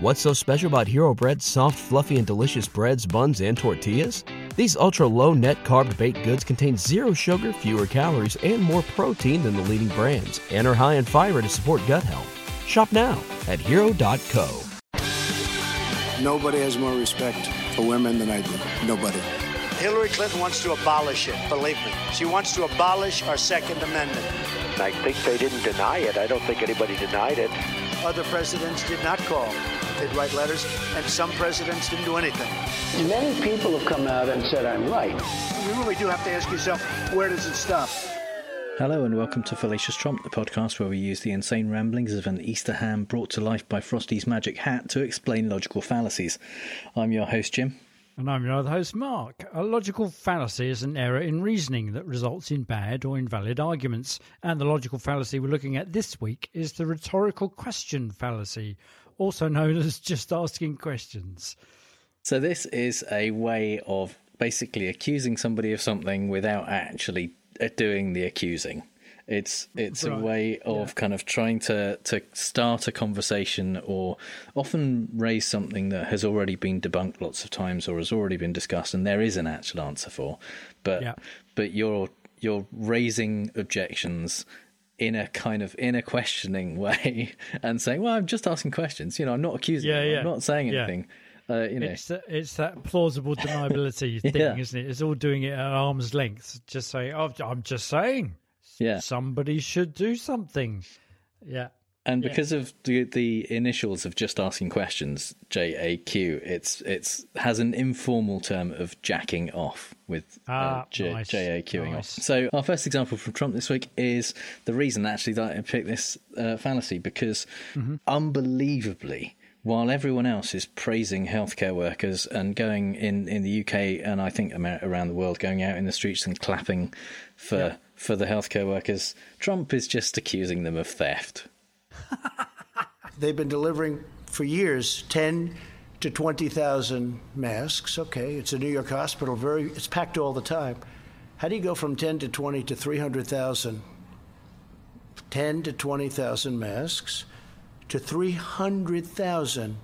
What's so special about Hero Bread's soft, fluffy, and delicious breads, buns, and tortillas? These ultra low net carb baked goods contain zero sugar, fewer calories, and more protein than the leading brands, and are high in fiber to support gut health. Shop now at hero.co. Nobody has more respect for women than I do. Nobody. Hillary Clinton wants to abolish it, believe me. She wants to abolish our Second Amendment. I think they didn't deny it. I don't think anybody denied it. Other presidents did not call. They'd write letters, and some presidents didn't do anything. Many people have come out and said I'm right. You really do have to ask yourself, where does it stop? Hello and welcome to Fallacious Trump, the podcast where we use the insane ramblings of an Easter ham brought to life by Frosty's magic hat to explain logical fallacies. I'm your host, Jim. And I'm your other host, Mark. A logical fallacy is an error in reasoning that results in bad or invalid arguments. And the logical fallacy we're looking at this week is the rhetorical question fallacy, also known as just asking questions. So, this is a way of basically accusing somebody of something without actually uh, doing the accusing. It's it's right. a way of yeah. kind of trying to to start a conversation or often raise something that has already been debunked lots of times or has already been discussed and there is an actual answer for, but yeah. but you're you're raising objections in a kind of in a questioning way and saying, "Well, I'm just asking questions. You know, I'm not accusing. Yeah, yeah. I'm not saying anything." Uh, you know. it's, it's that plausible deniability thing, yeah. isn't it? It's all doing it at arm's length. Just say, oh, I'm just saying. Yeah. Somebody should do something. Yeah. And because yeah. of the the initials of just asking questions, JAQ, it's it's has an informal term of jacking off with uh, ah, J, nice. JAQing nice. off. So our first example from Trump this week is the reason actually that I picked this uh, fallacy because mm-hmm. unbelievably while everyone else is praising healthcare workers and going in, in the UK and I think around the world, going out in the streets and clapping for yeah. for the healthcare workers, Trump is just accusing them of theft. They've been delivering for years ten to twenty thousand masks. Okay, it's a New York hospital, very it's packed all the time. How do you go from ten to twenty to three hundred thousand? Ten to twenty thousand masks to 300,000,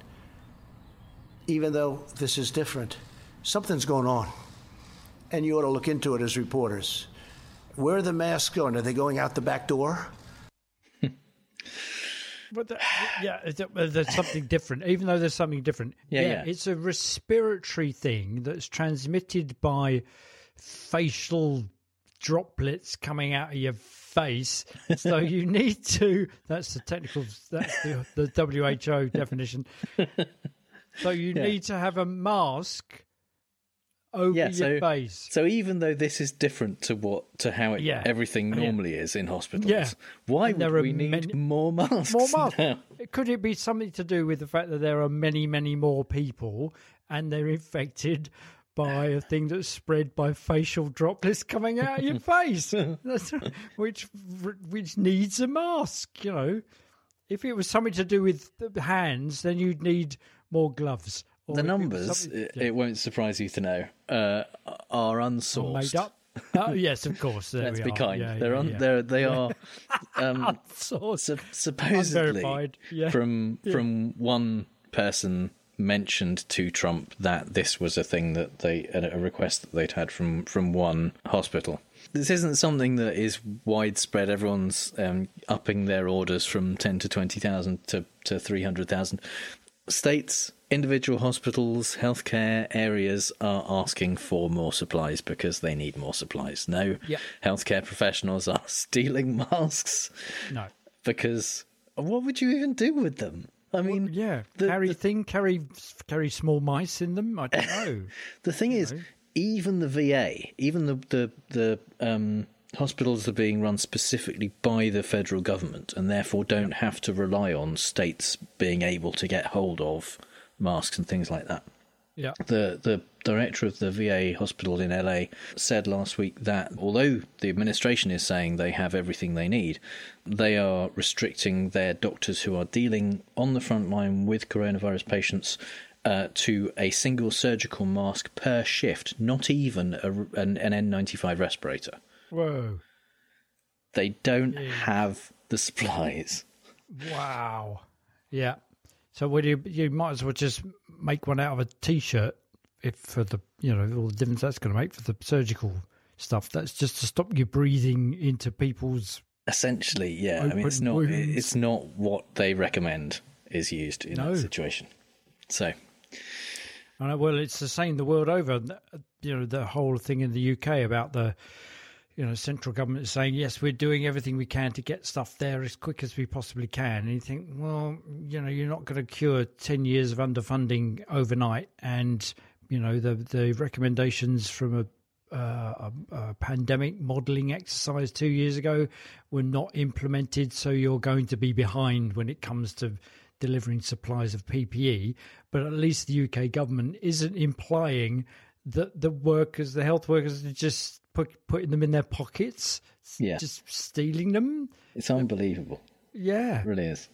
even though this is different. Something's going on. And you ought to look into it as reporters. Where are the masks going? Are they going out the back door? But the, yeah, there's something different. Even though there's something different, yeah, yeah, yeah, it's a respiratory thing that's transmitted by facial droplets coming out of your face. So you need to. That's the technical. That's the, the WHO definition. So you yeah. need to have a mask over yeah, so, your face. So even though this is different to what to how it, yeah. everything normally yeah. is in hospitals, yeah. why and would we need many, more masks? More masks. Now? Could it be something to do with the fact that there are many, many more people and they're infected by a thing that's spread by facial droplets coming out of your face, which which needs a mask. You know, if it was something to do with the hands, then you'd need more gloves. the numbers, it, yeah. it, won't surprise you to know, uh, are unsourced. Made up. Oh yes, of course. Let's be are. kind. Yeah, they're on. Yeah. They're they are um, su- supposedly from from one person mentioned to Trump that this was a thing that they a request that they'd had from from one hospital. This isn't something that is widespread. Everyone's um, upping their orders from ten to twenty thousand to to three hundred thousand. States, individual hospitals, healthcare areas are asking for more supplies because they need more supplies. No, yep. healthcare professionals are stealing masks. No, because what would you even do with them? I mean, well, yeah, the, carry the, thing, carry carry small mice in them. I don't know. the thing is, know. even the VA, even the the the um, hospitals are being run specifically by the federal government, and therefore don't have to rely on states being able to get hold of masks and things like that. Yeah. The the director of the VA hospital in LA said last week that although the administration is saying they have everything they need, they are restricting their doctors who are dealing on the front line with coronavirus patients uh, to a single surgical mask per shift, not even a, an, an N95 respirator. Whoa. They don't have the supplies. Wow. Yeah. So would you you might as well just make one out of a t-shirt if for the you know all the difference that's going to make for the surgical stuff. That's just to stop you breathing into people's. Essentially, yeah. I mean, it's not wounds. it's not what they recommend is used in no. that situation. So. I know, well, it's the same the world over. You know, the whole thing in the UK about the you know, central government is saying, yes, we're doing everything we can to get stuff there as quick as we possibly can. And you think, well, you know, you're not going to cure 10 years of underfunding overnight. And, you know, the, the recommendations from a, uh, a, a pandemic modelling exercise two years ago were not implemented. So you're going to be behind when it comes to delivering supplies of PPE. But at least the UK government isn't implying that the workers, the health workers, are just put, putting them in their pockets, yeah. just stealing them. It's unbelievable. Yeah. It really is.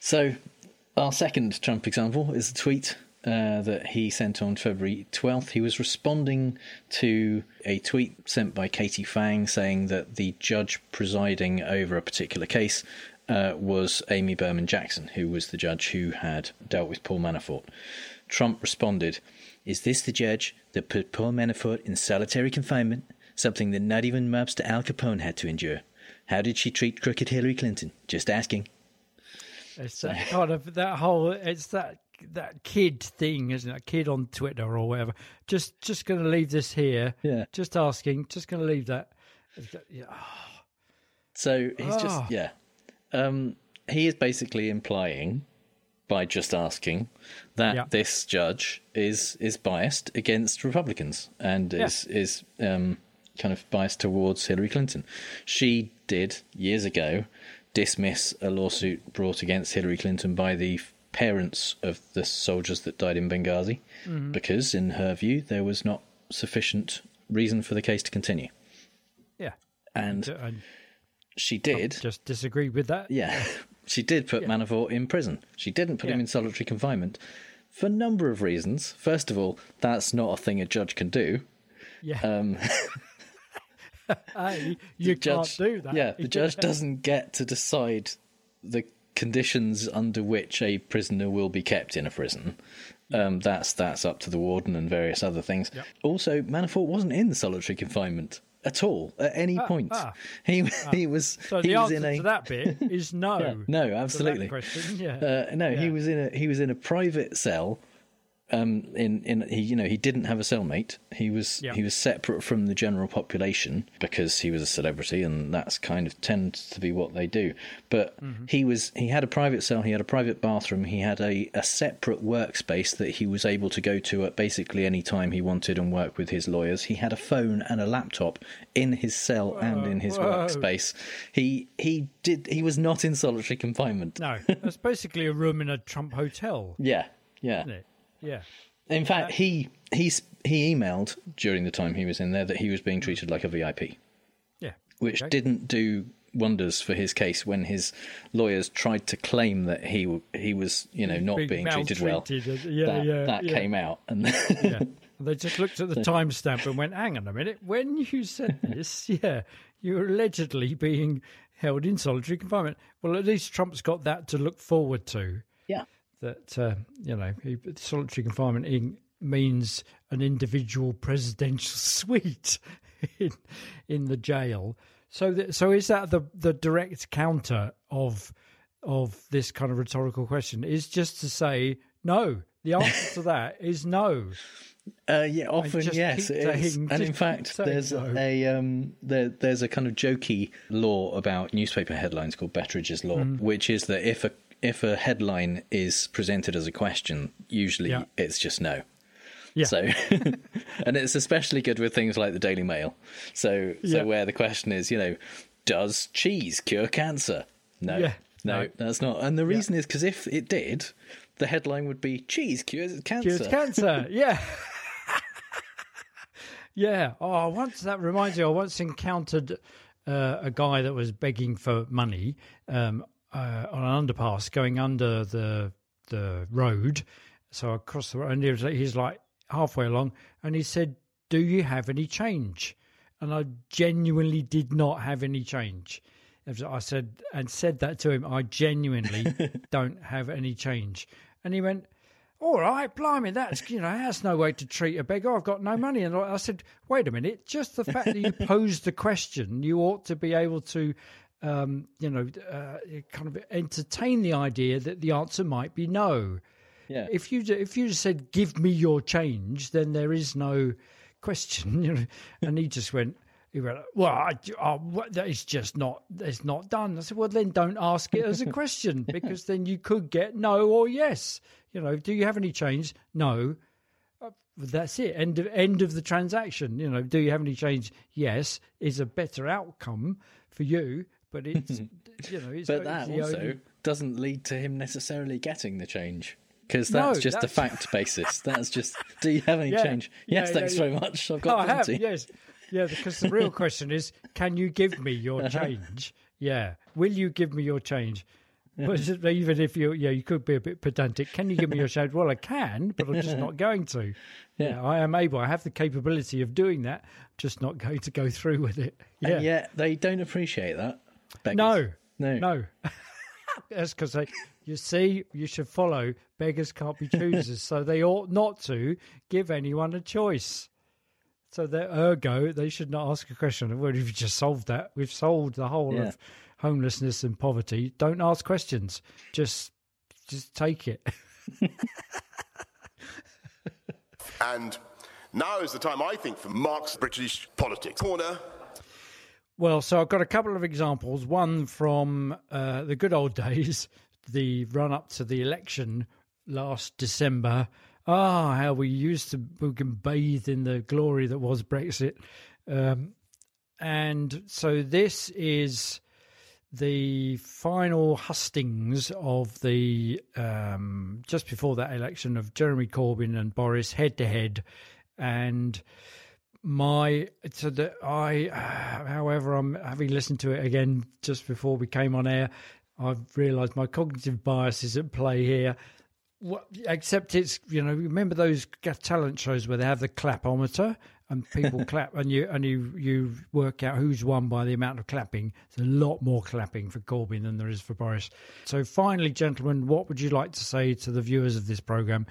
So, our second Trump example is a tweet uh, that he sent on February 12th. He was responding to a tweet sent by Katie Phang saying that the judge presiding over a particular case uh, was Amy Berman Jackson, who was the judge who had dealt with Paul Manafort. Trump responded, Is this the judge that put Paul Manafort in solitary confinement, something that not even Mobster Al Capone had to endure? How did she treat crooked Hillary Clinton? Just asking. It's that kind of that whole. It's that that kid thing, isn't it? A kid on Twitter or whatever. Just just going to leave this here. Yeah. Just asking. Just going to leave that. Yeah. So he's oh. just ah. yeah. Um, he is basically implying by just asking that yeah. this judge is is biased against Republicans and yeah. is is um, kind of biased towards Hillary Clinton. She did years ago dismiss a lawsuit brought against Hillary Clinton by the parents of the soldiers that died in Benghazi mm-hmm. because, in her view, there was not sufficient reason for the case to continue. Yeah, and. She did. just disagree with that. Yeah. She did put yeah. Manafort in prison. She didn't put yeah. him in solitary confinement for a number of reasons. First of all, that's not a thing a judge can do. Yeah. Um, you can't do that. Yeah, the judge doesn't get to decide the conditions under which a prisoner will be kept in a prison. Um, that's that's up to the warden and various other things. Yep. Also, Manafort wasn't in solitary confinement at all at any ah, point. Ah, he ah. he was so he the was answer in a, to that bit is no. yeah, no, absolutely. Yeah. Uh, no, yeah. he was in a he was in a private cell um, in in he you know he didn't have a cellmate. He was he was separate from the general population because he was a celebrity, and that's kind of tends to be what they do. But mm-hmm. he was he had a private cell, he had a private bathroom, he had a, a separate workspace that he was able to go to at basically any time he wanted and work with his lawyers. He had a phone and a laptop in his cell whoa, and in his whoa. workspace. He he did he was not in solitary confinement. No, that's basically a room in a Trump hotel. Yeah, yeah. Yeah. In fact, uh, he he emailed during the time he was in there that he was being treated like a VIP. Yeah. Which okay. didn't do wonders for his case when his lawyers tried to claim that he he was you know not being, being treated well. Yeah, that, yeah, that yeah. came out, and yeah. they just looked at the timestamp and went, "Hang on a minute, when you said this, yeah, you were allegedly being held in solitary confinement." Well, at least Trump's got that to look forward to. Yeah that uh, you know solitary confinement means an individual presidential suite in in the jail. So, th- so is that the the direct counter of of this kind of rhetorical question? Is just to say no. The answer to that is no. Uh, yeah, often yes, saying, and in fact, there's a um, there, there's a kind of jokey law about newspaper headlines called Betteridge's law, mm. which is that if a if a headline is presented as a question, usually yeah. it's just no. Yeah. So, and it's especially good with things like the Daily Mail. So, yeah. so where the question is, you know, does cheese cure cancer? No, yeah. no, no, that's not. And the reason is because if it did, the headline would be cheese cures cancer. Cures cancer. yeah. yeah. Oh, once that reminds me, I once encountered uh, a guy that was begging for money um, uh, on an underpass going under the the road. So I crossed the road, and he was, he's like halfway along, and he said, "Do you have any change?" And I genuinely did not have any change. I said and said that to him. I genuinely don't have any change, and he went. All right, blimey, that's you know that's no way to treat a beggar. I've got no money, and I said, wait a minute, just the fact that you posed the question, you ought to be able to um, you know, uh, kind of entertain the idea that the answer might be no. Yeah. If you if you said "Give me your change," then there is no question. You know, and he just went. He went, well, I, oh, that is just not, it's not done. I said, well, then don't ask it as a question because then you could get no or yes. You know, do you have any change? No. Uh, that's it. End of end of the transaction. You know, do you have any change? Yes, is a better outcome for you but it's you know. It's but that also only... doesn't lead to him necessarily getting the change because that's no, just that's... a fact basis. That's just. Do you have any yeah, change? Yes, yeah, thanks yeah, very much. I've got. Oh, I have. Yes, yeah. Because the real question is, can you give me your change? Yeah. Will you give me your change? But even if you, yeah, you could be a bit pedantic. Can you give me your change? Well, I can, but I'm just not going to. Yeah. yeah. I am able. I have the capability of doing that. Just not going to go through with it. Yeah. And yet they don't appreciate that. Beggars. No, no, no. That's because they. You see, you should follow beggars can't be choosers, so they ought not to give anyone a choice. So that ergo, they should not ask a question. Well, we've just solved that. We've solved the whole yeah. of homelessness and poverty. Don't ask questions. Just, just take it. and now is the time, I think, for Mark's British politics corner. Well, so I've got a couple of examples. One from uh, the good old days, the run up to the election last December. Ah, how we used to we can bathe in the glory that was Brexit. Um, and so this is the final hustings of the um, just before that election of Jeremy Corbyn and Boris head to head, and my so that I, however, I'm having listened to it again just before we came on air. I've realised my cognitive bias is at play here. What, except it's you know remember those talent shows where they have the clapometer and people clap and you and you you work out who's won by the amount of clapping. There's a lot more clapping for Corbyn than there is for Boris. So finally, gentlemen, what would you like to say to the viewers of this program?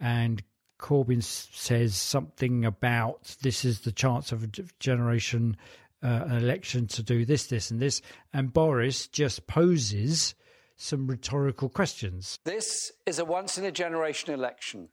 And Corbyn says something about this is the chance of a generation, uh, an election to do this, this, and this. And Boris just poses some rhetorical questions. This is a once in a generation election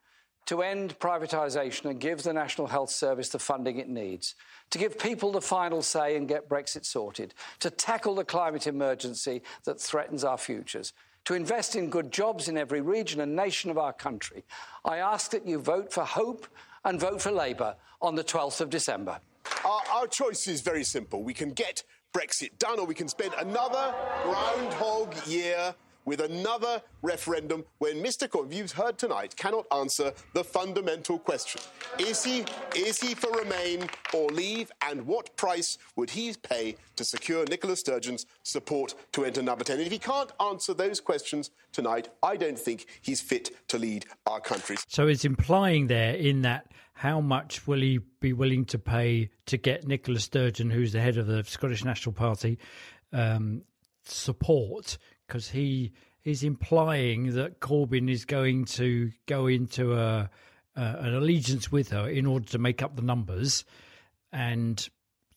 to end privatisation and give the National Health Service the funding it needs, to give people the final say and get Brexit sorted, to tackle the climate emergency that threatens our futures to invest in good jobs in every region and nation of our country. I ask that you vote for Hope and vote for Labour on the 12th of December. Our, our choice is very simple. We can get Brexit done, or we can spend another groundhog year with another referendum when Mr. Corbyn, you've heard tonight, cannot answer the fundamental question. Is he, is he for Remain or leave? And what price would he pay to secure Nicola Sturgeon's support to enter number 10? And if he can't answer those questions tonight, I don't think he's fit to lead our country. So it's implying there in that how much will he be willing to pay to get Nicola Sturgeon, who's the head of the Scottish National Party, um, support because he is implying that Corbyn is going to go into a, a, an allegiance with her in order to make up the numbers, and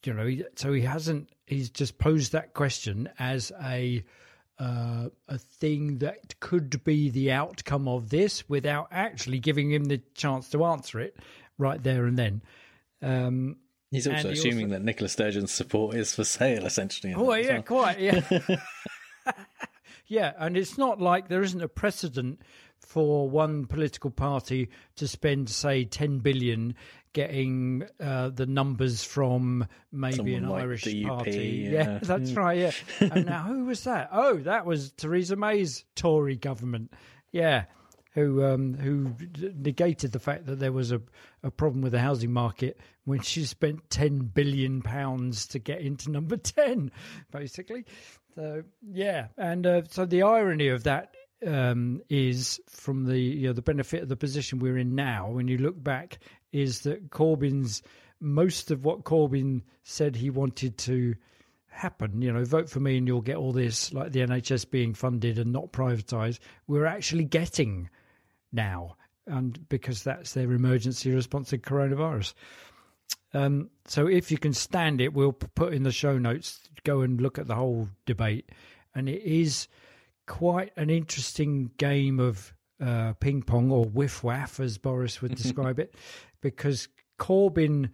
you know, so he hasn't. He's just posed that question as a uh, a thing that could be the outcome of this without actually giving him the chance to answer it right there and then. Um, He's also assuming also... that Nicola Sturgeon's support is for sale, essentially. Oh, yeah, well. quite, yeah. Yeah, and it's not like there isn't a precedent for one political party to spend, say, 10 billion getting uh, the numbers from maybe Someone an like Irish DUP, party. Yeah, yeah that's right. Yeah. and now who was that? Oh, that was Theresa May's Tory government. Yeah. Who um, who negated the fact that there was a, a problem with the housing market when she spent ten billion pounds to get into number ten, basically. So yeah, and uh, so the irony of that um, is from the you know the benefit of the position we're in now. When you look back, is that Corbyn's most of what Corbyn said he wanted to happen. You know, vote for me and you'll get all this, like the NHS being funded and not privatised. We're actually getting now, and because that's their emergency response to coronavirus. Um, so if you can stand it, we'll put in the show notes. Go and look at the whole debate, and it is quite an interesting game of uh, ping pong or whiff waff, as Boris would describe it, because Corbyn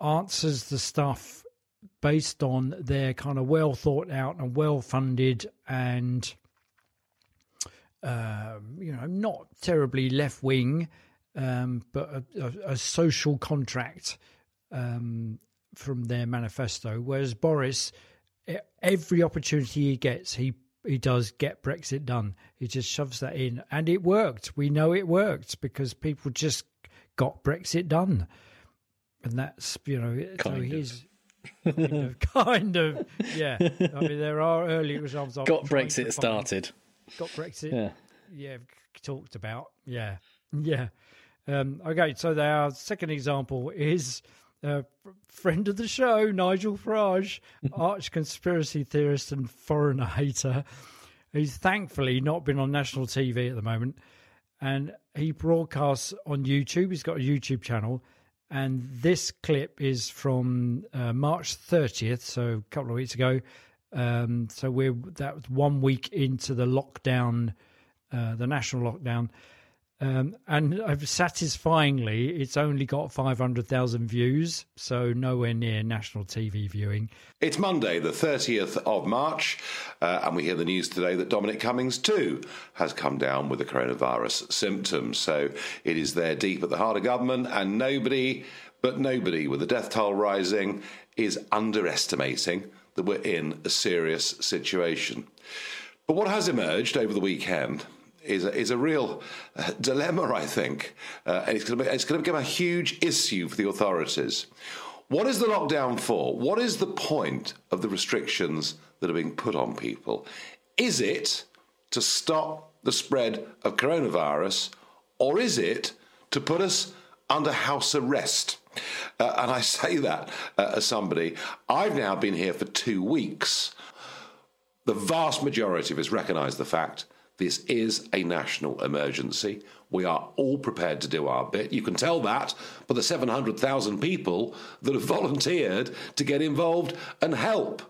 answers the stuff based on their kind of well thought out and well funded and um, you know not terribly left wing, um, but a, a, a, social contract um, from their manifesto. Whereas Boris, every opportunity he gets, he he does get Brexit done. He just shoves that in, and it worked. We know it worked because people just got Brexit done, and that's you know kind so he's. kind, of, kind of, yeah. I mean, there are early examples. Got Brexit started. Got Brexit. Yeah, yeah. Talked about. Yeah, yeah. Um, okay, so our second example is uh, friend of the show, Nigel Farage, arch conspiracy theorist and foreigner hater. He's thankfully not been on national TV at the moment. And he broadcasts on YouTube. He's got a YouTube channel. And this clip is from uh, March 30th, so a couple of weeks ago. Um, so we're that was one week into the lockdown, uh, the national lockdown. Um, and satisfyingly, it's only got 500,000 views, so nowhere near national TV viewing. It's Monday, the 30th of March, uh, and we hear the news today that Dominic Cummings, too, has come down with the coronavirus symptoms. So it is there deep at the heart of government, and nobody, but nobody, with the death toll rising, is underestimating that we're in a serious situation. But what has emerged over the weekend is a, is a real uh, dilemma, I think, uh, and it's going, to it's going to become a huge issue for the authorities. What is the lockdown for? What is the point of the restrictions that are being put on people? Is it to stop the spread of coronavirus, or is it to put us under house arrest? Uh, and I say that uh, as somebody, I've now been here for two weeks. The vast majority of us recognise the fact this is a national emergency. We are all prepared to do our bit. You can tell that by the 700,000 people that have volunteered to get involved and help.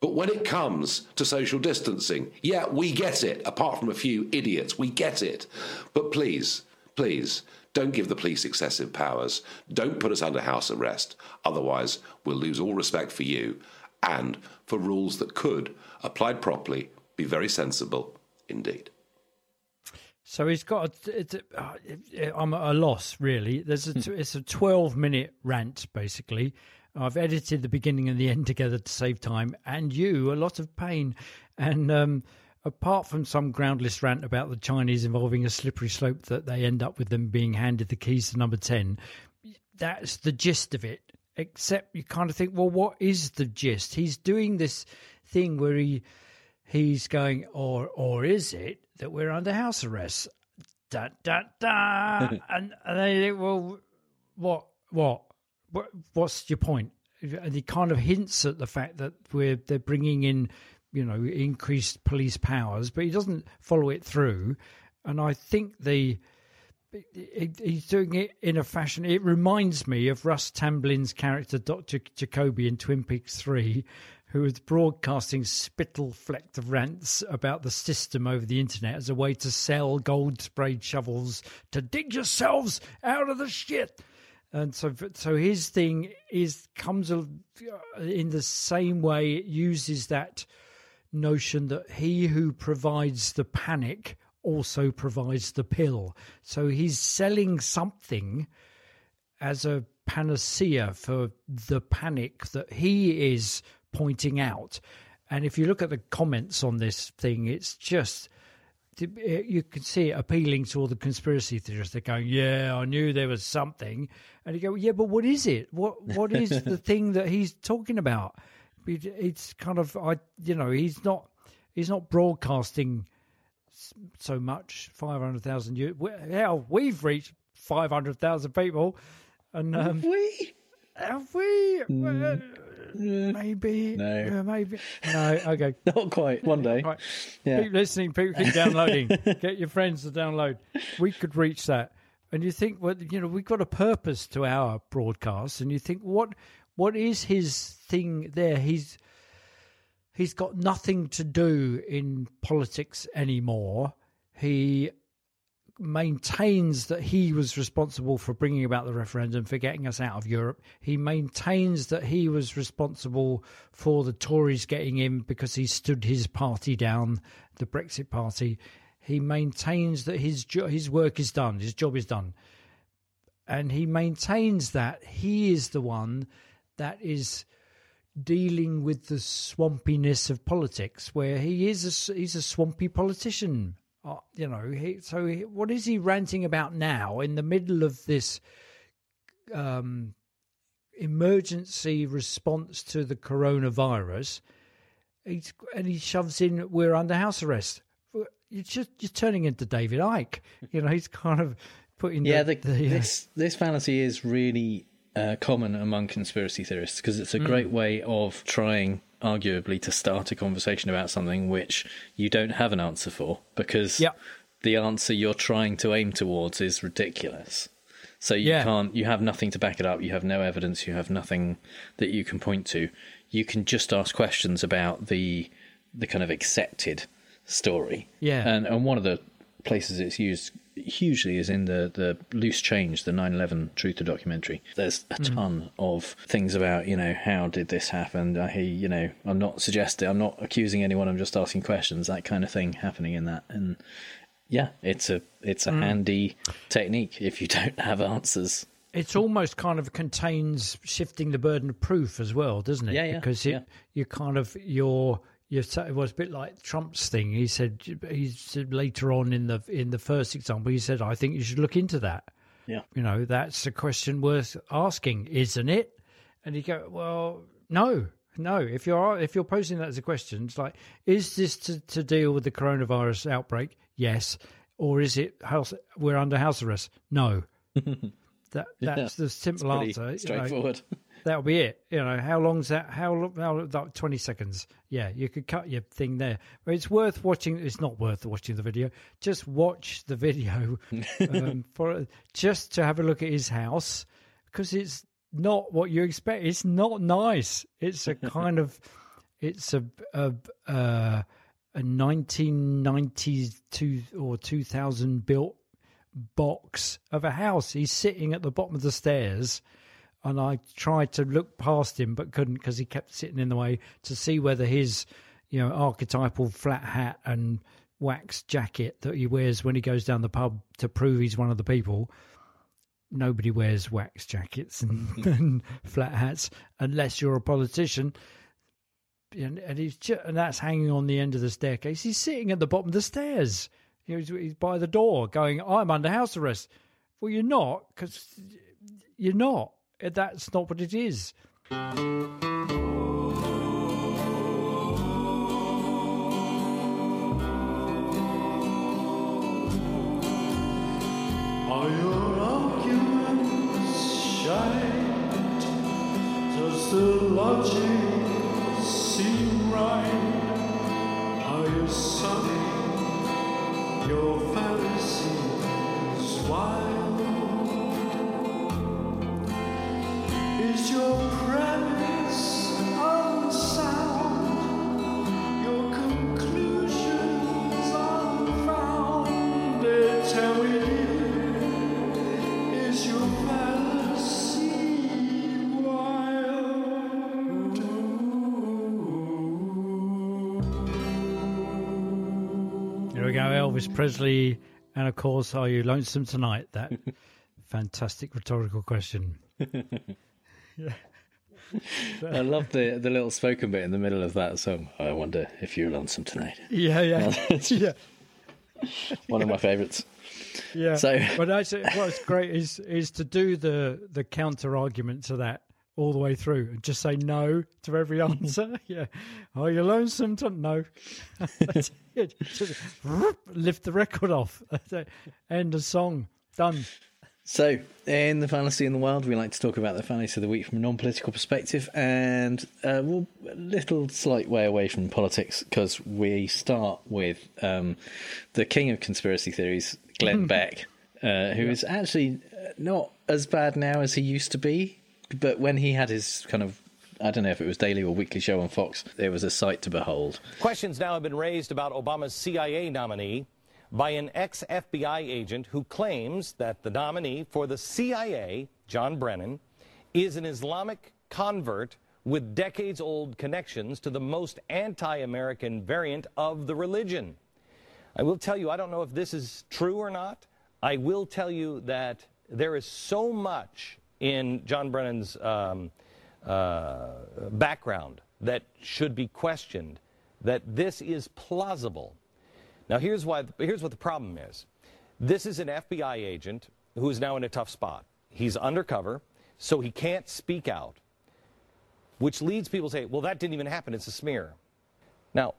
But when it comes to social distancing, yeah, we get it, apart from a few idiots, we get it. But please, please, don't give the police excessive powers. Don't put us under house arrest. Otherwise, we'll lose all respect for you and for rules that could, applied properly, be very sensible indeed. So he's got. A, it's a, uh, I'm at a loss, really. There's a, hmm. it's a 12 minute rant, basically. I've edited the beginning and the end together to save time, and you a lot of pain. And um, apart from some groundless rant about the Chinese involving a slippery slope that they end up with them being handed the keys to number 10, that's the gist of it. Except you kind of think, well, what is the gist? He's doing this thing where he he's going, or or is it that we're under house arrest? Da da da. and, and they think, well, what, what, what, what's your point? And he kind of hints at the fact that we're they're bringing in, you know, increased police powers, but he doesn't follow it through. And I think the he's doing it in a fashion. It reminds me of Russ Tamblyn's character, Doctor Jacoby, in Twin Peaks Three, who was broadcasting spittle flecked rants about the system over the internet as a way to sell gold sprayed shovels to dig yourselves out of the shit. And so, so his thing is comes in the same way. It uses that notion that he who provides the panic also provides the pill. So he's selling something as a panacea for the panic that he is pointing out. And if you look at the comments on this thing, it's just you can see it appealing to all the conspiracy theorists. They're going, "Yeah, I knew there was something," and you go, "Yeah, but what is it? What what is the thing that he's talking about?" It's kind of, I you know, he's not he's not broadcasting so much. Five hundred thousand. Hell, we've reached five hundred thousand people, and um, have we? Have we? Mm. maybe. No. Uh, maybe. No. Okay. Not quite. One day. Right. Yeah. Keep listening. People keep downloading. Get your friends to download. We could reach that. And you think, well, you know, we've got a purpose to our broadcast, and you think, what, what is his thing there? He's, he's got nothing to do in politics anymore. He maintains that he was responsible for bringing about the referendum, for getting us out of Europe. He maintains that he was responsible for the Tories getting in because he stood his party down, the Brexit party. He maintains that his jo- his work is done, his job is done, and he maintains that he is the one that is dealing with the swampiness of politics, where he is a, he's a swampy politician uh, you know, he, so he, what is he ranting about now in the middle of this um, emergency response to the coronavirus? He's, and he shoves in, "We're under house arrest." You're just you're turning into David Icke. You know, he's kind of putting yeah. The, the, the, uh, this this fantasy is really uh, common among conspiracy theorists because it's a mm. great way of trying arguably to start a conversation about something which you don't have an answer for because yep. the answer you're trying to aim towards is ridiculous. So you yeah. can't you have nothing to back it up, you have no evidence, you have nothing that you can point to. You can just ask questions about the the kind of accepted story. Yeah. And and one of the places it's used hugely is in the, the loose change, the 9 11 Truther documentary. There's a mm. ton of things about, you know, how did this happen? I hear, you know, I'm not suggesting, I'm not accusing anyone, I'm just asking questions, that kind of thing happening in that. And yeah, it's a it's a mm. handy technique if you don't have answers. It's almost kind of contains shifting the burden of proof as well, doesn't it? Yeah, yeah. Because it, yeah. you kind of you're it was a bit like Trump's thing. He said he said later on in the in the first example, he said, "I think you should look into that." Yeah, you know, that's a question worth asking, isn't it? And you go, "Well, no, no. If you're if you're posing that as a question, it's like, is this to, to deal with the coronavirus outbreak? Yes, or is it house? We're under house arrest? No." that that's yeah, the simple answer. Straightforward. You know, that'll be it. You know, how long's that? How how like twenty seconds? Yeah, you could cut your thing there. But it's worth watching. It's not worth watching the video. Just watch the video um, for just to have a look at his house because it's not what you expect. It's not nice. It's a kind of it's a a a, a 1992 or 2000 built box of a house. He's sitting at the bottom of the stairs and I tried to look past him but couldn't because he kept sitting in the way to see whether his, you know, archetypal flat hat and wax jacket that he wears when he goes down the pub to prove he's one of the people. Nobody wears wax jackets and, and flat hats unless you're a politician. And, and he's just, and that's hanging on the end of the staircase. He's sitting at the bottom of the stairs. He's, he's by the door, going, "I'm under house arrest." Well, you're not because you're not. Uh, that's not what it is. Are your arguments shite? Does the logic seem right? Are you sorry? Your fancies wild? Elvis Presley, and of course, are you lonesome tonight? That fantastic rhetorical question. yeah. I love the the little spoken bit in the middle of that song. I wonder if you're lonesome tonight. Yeah, yeah, yeah. One of my favourites. Yeah. So, but actually, what's great is is to do the the counter argument to that all the way through and just say no to every answer. yeah. Are you lonesome? To... No. lift the record off. End of song. Done. So, in the fantasy in the wild, we like to talk about the fantasy of the week from a non-political perspective, and uh, we'll a little slight way away from politics because we start with um, the king of conspiracy theories, Glenn Beck, uh, who yeah. is actually not as bad now as he used to be, but when he had his kind of I don't know if it was daily or weekly show on Fox, it was a sight to behold. Questions now have been raised about Obama's CIA nominee by an ex FBI agent who claims that the nominee for the CIA, John Brennan, is an Islamic convert with decades old connections to the most anti American variant of the religion. I will tell you, I don't know if this is true or not. I will tell you that there is so much in John Brennan's um, uh, background that should be questioned that this is plausible. Now, here's, why, here's what the problem is. This is an FBI agent who is now in a tough spot. He's undercover, so he can't speak out, which leads people to say, well, that didn't even happen. It's a smear. Now,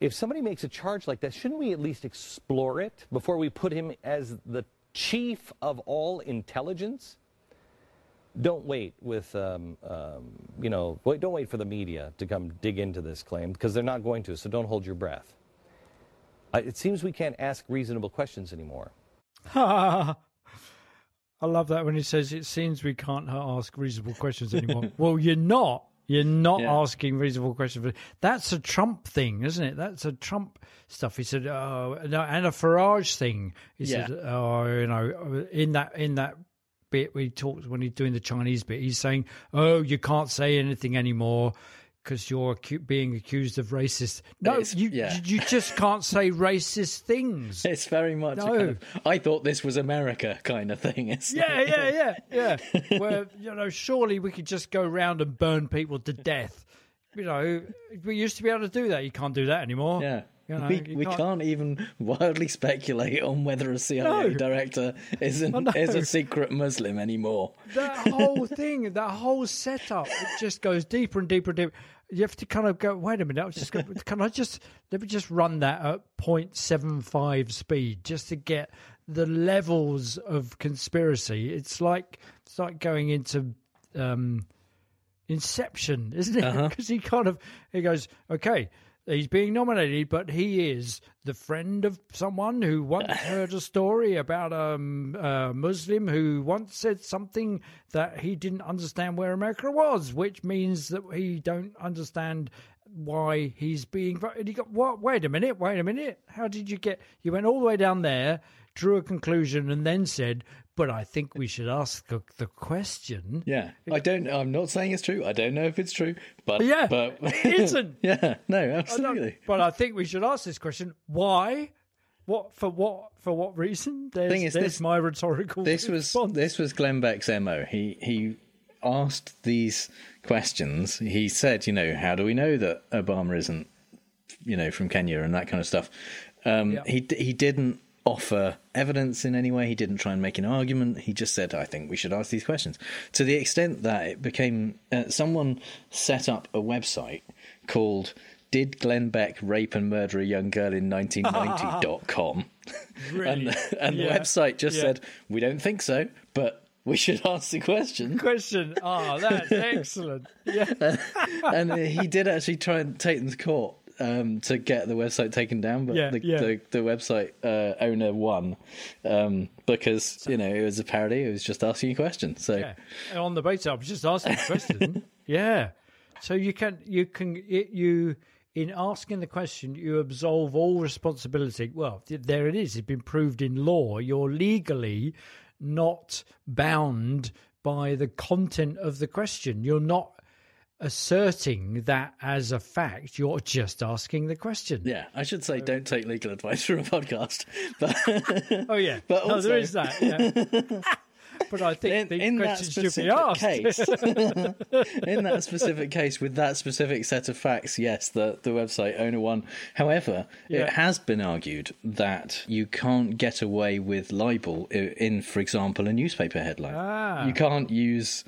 if somebody makes a charge like that, shouldn't we at least explore it before we put him as the chief of all intelligence? Don't wait with, um, um, you know, wait, don't wait for the media to come dig into this claim because they're not going to, so don't hold your breath. It seems we can't ask reasonable questions anymore. I love that when he says it seems we can't ask reasonable questions anymore. well, you're not. You're not yeah. asking reasonable questions. That's a Trump thing, isn't it? That's a Trump stuff. He said, "Oh, and a Farage thing." He yeah. said, "Oh, you know, in that in that bit we talked when he's doing the Chinese bit, he's saying, "Oh, you can't say anything anymore." Because you're being accused of racist. No, you yeah. you just can't say racist things. It's very much. No. Kind of, I thought this was America kind of thing. It's yeah, like... yeah, yeah, yeah. Where you know, surely we could just go around and burn people to death. You know, we used to be able to do that. You can't do that anymore. Yeah. You know, we, we can't... can't... even wildly speculate on whether a CIA no. director is, an, oh, is a secret Muslim anymore. That whole thing, that whole setup, it just goes deeper and deeper and deeper you have to kind of go. Wait a minute. I was just going, can I just let me just run that at 0.75 speed just to get the levels of conspiracy. It's like it's like going into um, Inception, isn't it? Because uh-huh. he kind of he goes, okay, He's being nominated, but he is the friend of someone who once heard a story about um, a Muslim who once said something that he didn't understand where America was, which means that he don't understand why he's being. And he got what? Wait a minute! Wait a minute! How did you get? You went all the way down there, drew a conclusion, and then said, but I think we should ask the, question. Yeah, I don't. I'm not saying it's true. I don't know if it's true, but yeah, but it isn't. yeah, no, absolutely. but I think we should ask this question: Why? What for? What for? What reason? There's, Thing is, there's this, my rhetorical. This response. was this was Glenn Beck's mo. He he asked these questions. He said, you know, how do we know that Obama isn't, you know, from Kenya and that kind of stuff. Um, yeah. He he didn't offer evidence in any way. He didn't try and make an argument. He just said, I think we should ask these questions. To the extent that it became, uh, someone set up a website called Did Glenn Beck Rape and Murder a Young Girl in 1990.com? really? and, and yeah. the website just yeah. said, We don't think so, but we should ask the question. Question. Oh, that's excellent. Yeah. and he did actually try and take them to court um, to get the website taken down, but yeah, the, yeah. the, the website uh, owner won um, because you know it was a parody. It was just asking a question. So yeah. on the basis, I was just asking a question. yeah. So you can you can it, you in asking the question you absolve all responsibility. Well, there it is. It's been proved in law. You're legally not bound by the content of the question. You're not asserting that as a fact. You're just asking the question. Yeah, I should say, don't take legal advice from a podcast. But oh yeah, but also, oh, there is that. Yeah. but I think in, in that specific case, in that specific case, with that specific set of facts, yes, the the website owner won. However, yeah. it has been argued that you can't get away with libel in, for example, a newspaper headline. Ah. You can't use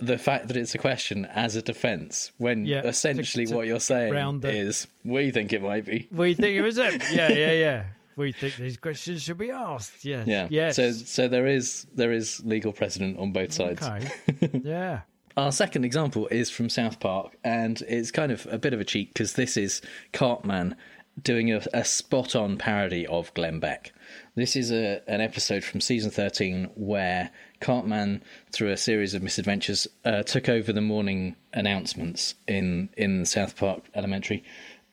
the fact that it's a question as a defence when yeah, essentially to, to what you're saying is we think it might be. We think it was him. Yeah, yeah, yeah. we think these questions should be asked. Yes. Yeah. Yes. So so there is there is legal precedent on both sides. Okay. yeah. Our second example is from South Park, and it's kind of a bit of a cheat because this is Cartman doing a, a spot on parody of Glenn Beck. This is a, an episode from season 13 where Cartman, through a series of misadventures, uh, took over the morning announcements in, in South Park Elementary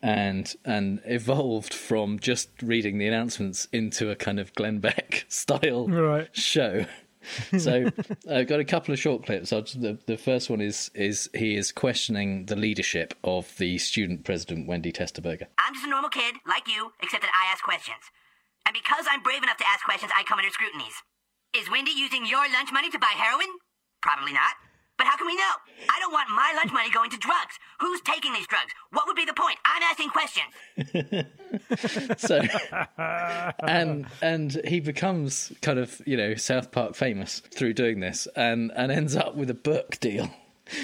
and and evolved from just reading the announcements into a kind of Glenn Beck style right. show. so I've got a couple of short clips. Just, the the first one is is he is questioning the leadership of the student president Wendy Testaburger. I'm just a normal kid like you, except that I ask questions, and because I'm brave enough to ask questions, I come under scrutinies. Is Wendy using your lunch money to buy heroin? Probably not. But how can we know? I don't want my lunch money going to drugs. Who's taking these drugs? What would be the point? I'm asking questions. so, and and he becomes kind of you know South Park famous through doing this, and and ends up with a book deal.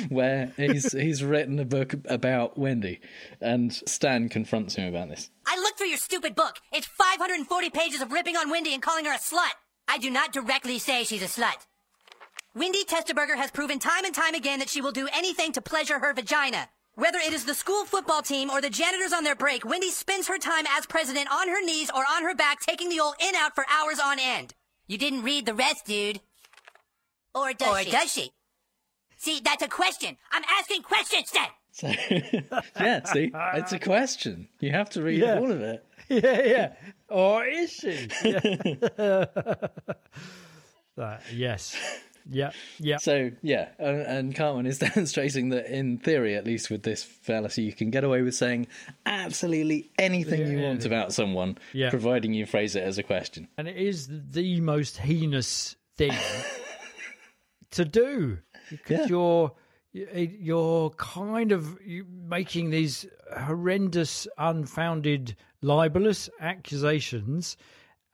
Where he's he's written a book about Wendy, and Stan confronts him about this. I looked through your stupid book. It's 540 pages of ripping on Wendy and calling her a slut. I do not directly say she's a slut. Wendy Testaburger has proven time and time again that she will do anything to pleasure her vagina. Whether it is the school football team or the janitors on their break, Wendy spends her time as president on her knees or on her back taking the old in out for hours on end. You didn't read the rest, dude. Or does or she? does she? See, that's a question. I'm asking questions then. So, yeah, see, it's a question. You have to read yeah. all of it. Yeah, yeah. Or is she? Yeah. uh, yes. Yeah, yeah. So yeah, and, and Cartman is demonstrating that in theory, at least with this fallacy, you can get away with saying absolutely anything yeah, you want yeah. about someone, yeah. providing you phrase it as a question. And it is the most heinous thing to do because you're you're kind of making these horrendous, unfounded, libelous accusations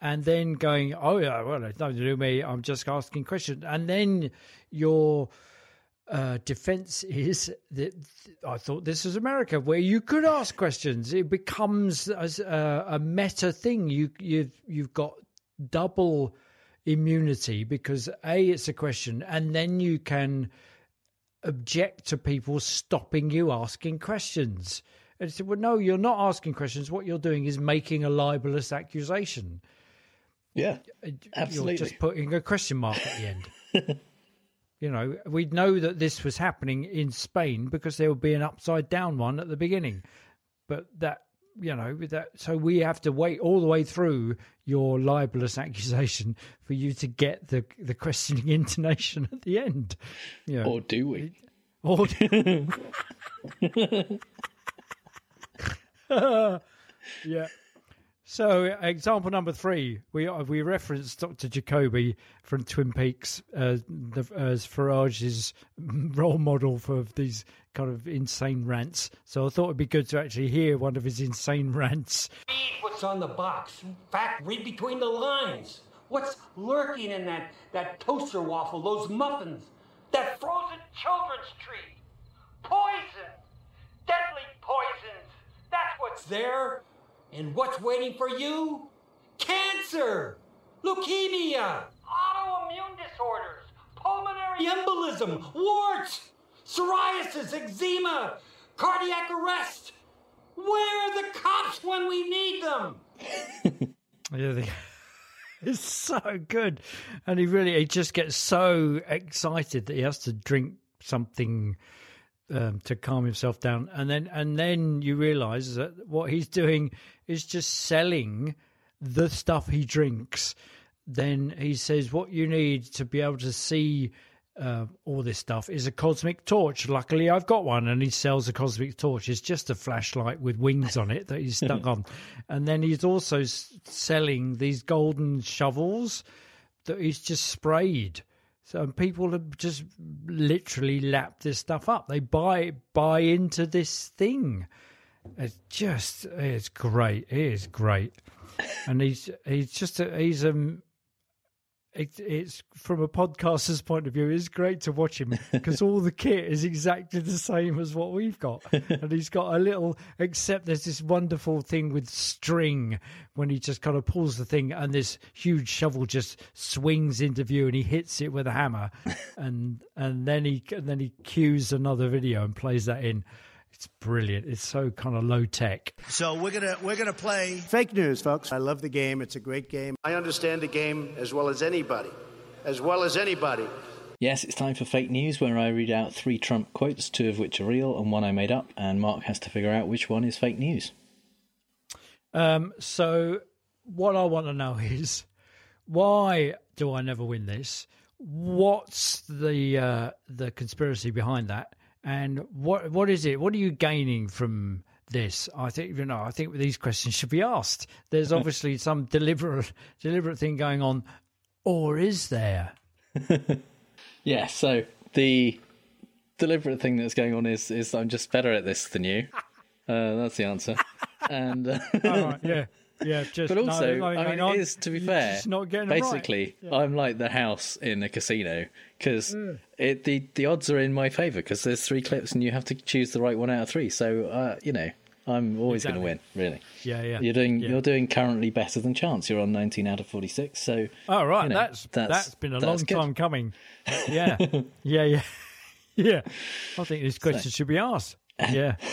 and then going, oh yeah, well, it's nothing to do with me. I'm just asking questions, and then your uh, defense is that I thought this was America, where you could ask questions. It becomes as a, a meta thing. You you've you've got double immunity because a it's a question, and then you can object to people stopping you asking questions. And said, well, no, you're not asking questions. What you're doing is making a libelous accusation. Yeah, absolutely. You're just putting a question mark at the end. you know, we know that this was happening in Spain because there would be an upside down one at the beginning, but that you know that so we have to wait all the way through your libelous accusation for you to get the the questioning intonation at the end. You know, or do we? Or yeah. So, example number three, we uh, we referenced Dr. Jacoby from Twin Peaks uh, the, as Farage's role model for these kind of insane rants. So, I thought it'd be good to actually hear one of his insane rants. Read what's on the box. In fact, read between the lines. What's lurking in that, that toaster waffle, those muffins, that frozen children's treat? Poison! Deadly poisons! That's what's there! And what's waiting for you? Cancer, leukemia, autoimmune disorders, pulmonary embolism, warts, psoriasis, eczema, cardiac arrest. Where are the cops when we need them? yeah, it's so good, and he really he just gets so excited that he has to drink something um, to calm himself down, and then and then you realise that what he's doing is just selling the stuff he drinks. Then he says, "What you need to be able to see uh, all this stuff is a cosmic torch. Luckily, I've got one." And he sells a cosmic torch. It's just a flashlight with wings on it that he's stuck on. And then he's also selling these golden shovels that he's just sprayed so people have just literally lapped this stuff up. They buy buy into this thing. It's just it's great. It is great, and he's he's just a, he's a it, it's from a podcaster's point of view, it's great to watch him because all the kit is exactly the same as what we've got, and he's got a little. Except there's this wonderful thing with string when he just kind of pulls the thing, and this huge shovel just swings into view, and he hits it with a hammer, and and then he and then he cues another video and plays that in. It's brilliant. It's so kind of low tech. So we're gonna we're gonna play fake news, folks. I love the game. It's a great game. I understand the game as well as anybody, as well as anybody. Yes, it's time for fake news, where I read out three Trump quotes, two of which are real and one I made up, and Mark has to figure out which one is fake news. Um, so what I want to know is why do I never win this? What's the uh, the conspiracy behind that? And what what is it? What are you gaining from this? I think you know. I think these questions should be asked. There's obviously some deliberate deliberate thing going on, or is there? yeah. So the deliberate thing that's going on is is I'm just better at this than you. Uh, that's the answer. And uh, yeah. Yeah, just but also, no, I mean, it is to be fair. Basically, right. yeah. I'm like the house in a casino because mm. the the odds are in my favour because there's three clips and you have to choose the right one out of three. So uh, you know, I'm always exactly. going to win. Really. Yeah, yeah. You're doing yeah. you're doing currently better than Chance. You're on 19 out of 46. So. Oh right, you know, that's, that's that's been a long good. time coming. Yeah, yeah, yeah, yeah. I think this question so. should be asked. Yeah.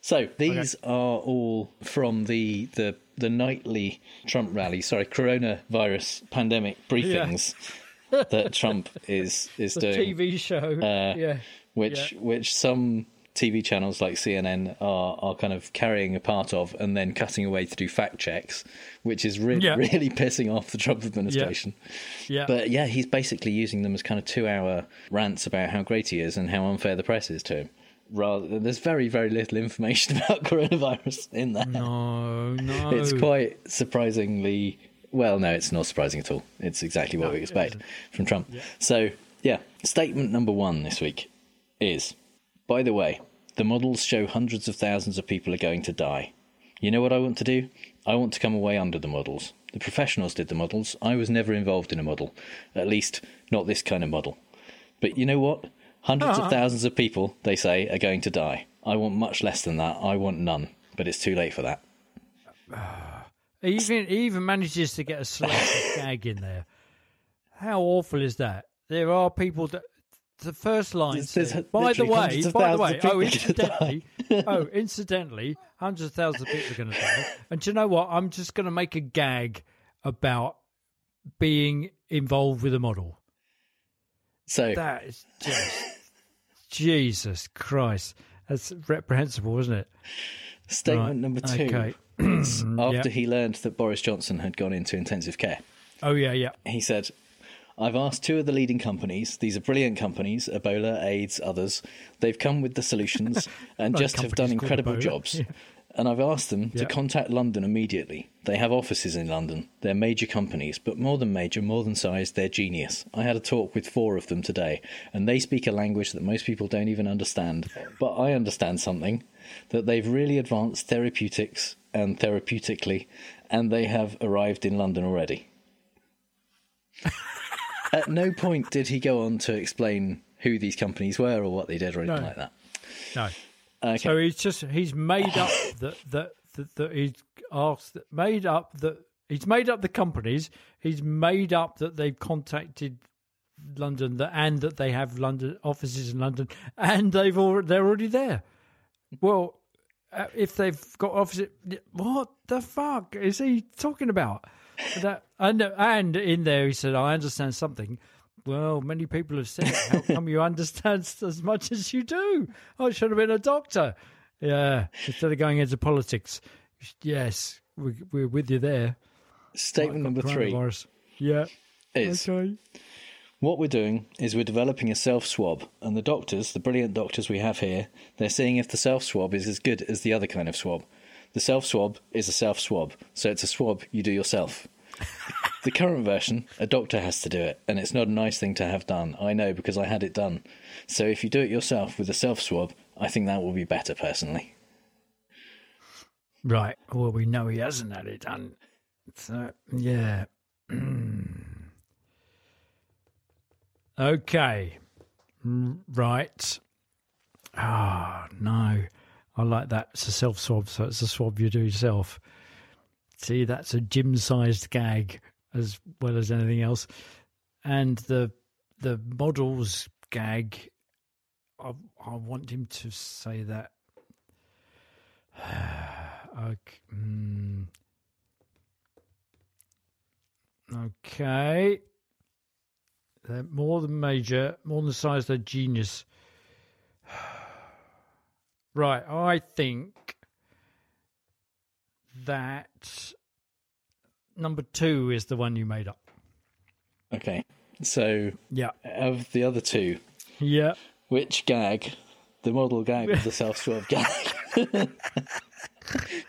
So these okay. are all from the, the the nightly Trump rally. Sorry, coronavirus pandemic briefings yeah. that Trump is is the doing. TV show, uh, yeah, which yeah. which some TV channels like CNN are are kind of carrying a part of, and then cutting away to do fact checks, which is really yeah. really pissing off the Trump administration. Yeah. yeah. But yeah, he's basically using them as kind of two hour rants about how great he is and how unfair the press is to him rather there's very very little information about coronavirus in there. No no. It's quite surprisingly well no it's not surprising at all. It's exactly what no, we expect from trump. Yeah. so yeah statement number one this week is by the way the models show hundreds of thousands of people are going to die. You know what i want to do? I want to come away under the models. The professionals did the models. I was never involved in a model at least not this kind of model. But you know what 100s uh-huh. of thousands of people, they say, are going to die. I want much less than that. I want none. But it's too late for that. He even, he even manages to get a slight gag in there. How awful is that? There are people that. The first line says, by the way, by the way, oh, incidentally, oh, incidentally, hundreds of thousands of people are going to die. And do you know what? I'm just going to make a gag about being involved with a model. So that is just Jesus Christ. That's reprehensible, isn't it? Statement right. number two. Okay. Mm, after yep. he learned that Boris Johnson had gone into intensive care. Oh yeah, yeah. He said, I've asked two of the leading companies, these are brilliant companies, Ebola, AIDS, others. They've come with the solutions and just have done incredible jobs. Yeah. And I've asked them to contact London immediately. They have offices in London. They're major companies, but more than major, more than size, they're genius. I had a talk with four of them today, and they speak a language that most people don't even understand. But I understand something that they've really advanced therapeutics and therapeutically, and they have arrived in London already. At no point did he go on to explain who these companies were or what they did or anything no. like that. No. Okay. So he's just he's made up that that that, that he's asked made up that he's made up the companies. He's made up that they've contacted London that and that they have London offices in London and they've already they're already there. Well, uh, if they've got offices, what the fuck is he talking about? that and and in there he said, I understand something well, many people have said, how come you understand as much as you do? I should have been a doctor. Yeah, instead of going into politics. Yes, we, we're with you there. Statement number three. Yeah. Is okay. What we're doing is we're developing a self swab, and the doctors, the brilliant doctors we have here, they're seeing if the self swab is as good as the other kind of swab. The self swab is a self swab, so it's a swab you do yourself. The current version, a doctor has to do it, and it's not a nice thing to have done. I know because I had it done. So if you do it yourself with a self swab, I think that will be better personally. Right. Well, we know he hasn't had it done. So, yeah. Okay. Right. Ah, oh, no. I like that. It's a self swab, so it's a swab you do yourself. See, that's a gym sized gag as well as anything else. And the the models gag, I, I want him to say that. okay. Mm. okay. They're more than major, more than size they're genius. Right, I think that number two is the one you made up. Okay, so yeah, of the other two, yeah, which gag, the model gag or the self-swab gag?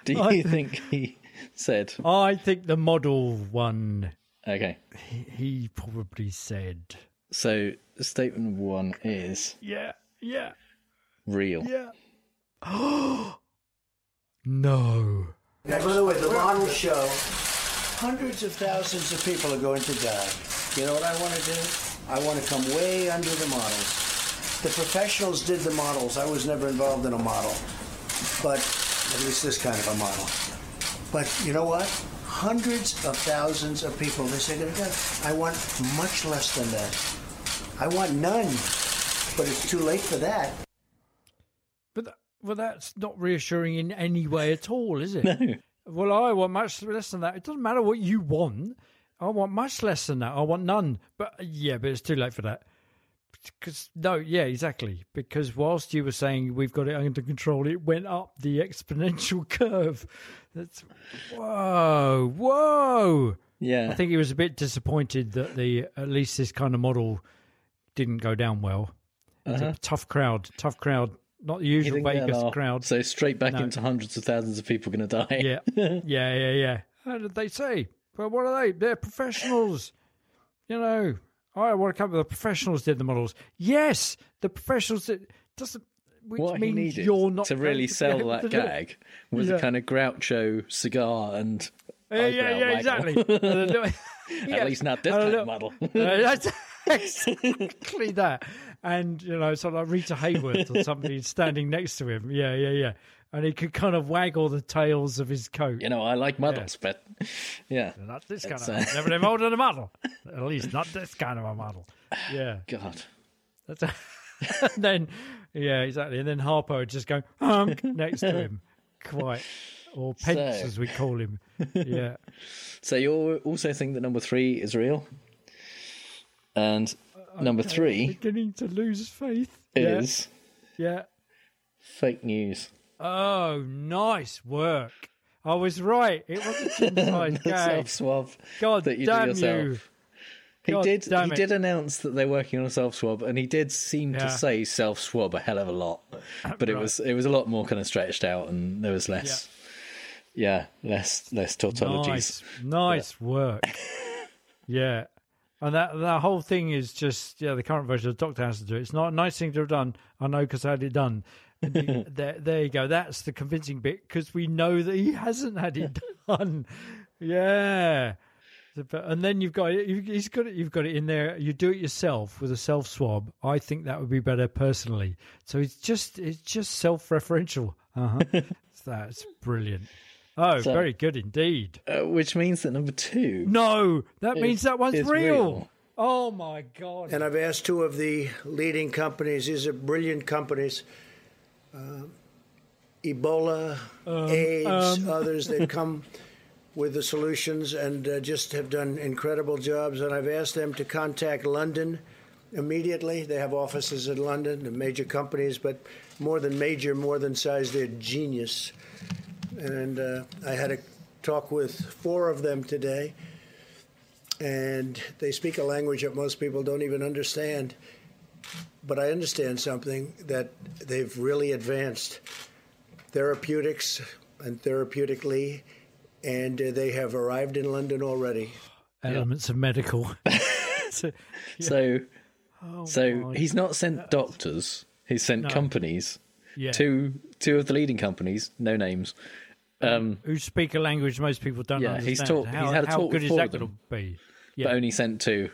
Do you think, think he said? I think the model one. Okay, he, he probably said. So statement one is yeah, yeah, real. Yeah. Oh no. Now, by the way, the model show, hundreds of thousands of people are going to die. You know what I want to do? I want to come way under the models. The professionals did the models. I was never involved in a model, but at least this kind of a model. But you know what? Hundreds of thousands of people, they say they're going to die. I want much less than that. I want none, but it's too late for that. But well, that's not reassuring in any way at all, is it? No. Well, I want much less than that. It doesn't matter what you want. I want much less than that. I want none. But yeah, but it's too late for that. Because no, yeah, exactly. Because whilst you were saying we've got it under control, it went up the exponential curve. That's whoa, whoa. Yeah, I think he was a bit disappointed that the at least this kind of model didn't go down well. Uh-huh. tough crowd, tough crowd not the usual Vegas crowd. So straight back no. into hundreds of thousands of people going to die. Yeah, yeah, yeah, yeah. How did they say? Well, what are they? They're professionals. You know, I want to come. The professionals did the models. Yes, the professionals did. Doesn't which what means he needed you're not to really sell that gag was yeah. a kind of Groucho cigar and yeah, yeah, yeah, exactly. At least not this kind of model. that's exactly that and you know, so like Rita Hayworth or somebody standing next to him. Yeah, yeah, yeah. And he could kind of waggle the tails of his coat. You know, I like models, yeah. but yeah, not this kind of. Uh... Never involved in a model. At least not this kind of a model. Yeah. God. That's a... then, yeah, exactly. And then Harpo would just go hunk next to him, quite or Pence so... as we call him. Yeah. So you also think that number three is real? And Number okay, three. beginning to lose faith. Is. Yeah. yeah. Fake news. Oh, nice work. I was right. It was a gag. self swab. God that you damn you. He God did. He it. did announce that they're working on a self swab, and he did seem yeah. to say self swab a hell of a lot. But it was it was a lot more kind of stretched out, and there was less. Yeah, yeah less less tautologies. Nice, nice work. yeah, and that that whole thing is just yeah, the current version of the Doctor has to do it. It's not a nice thing to have done. I know because I had it done. You, there, there you go. That's the convincing bit because we know that he hasn't had it done. yeah. And then you've got it. He's got it. You've got it in there. You do it yourself with a self swab. I think that would be better personally. So it's just it's just self referential. Uh huh. That's brilliant. Oh, so, very good indeed. Uh, which means that number two. No, that is, means that one's real. real. Oh my God. And I've asked two of the leading companies, these are brilliant companies, uh, Ebola, um, AIDS, um. others, they've come with the solutions and uh, just have done incredible jobs. And I've asked them to contact London immediately. They have offices in London, the major companies, but more than major, more than size, they're genius and uh, I had a talk with four of them today, and they speak a language that most people don't even understand. But I understand something that they've really advanced therapeutics and therapeutically, and uh, they have arrived in London already. Elements of medical. so, yeah. so, oh so he's not sent doctors. He's sent no. companies. Yeah. Two two of the leading companies, no names, um, who speak a language most people don't yeah, understand. He's, taught, how, he's had a how talk good is that going to be? Yeah. But only sent to.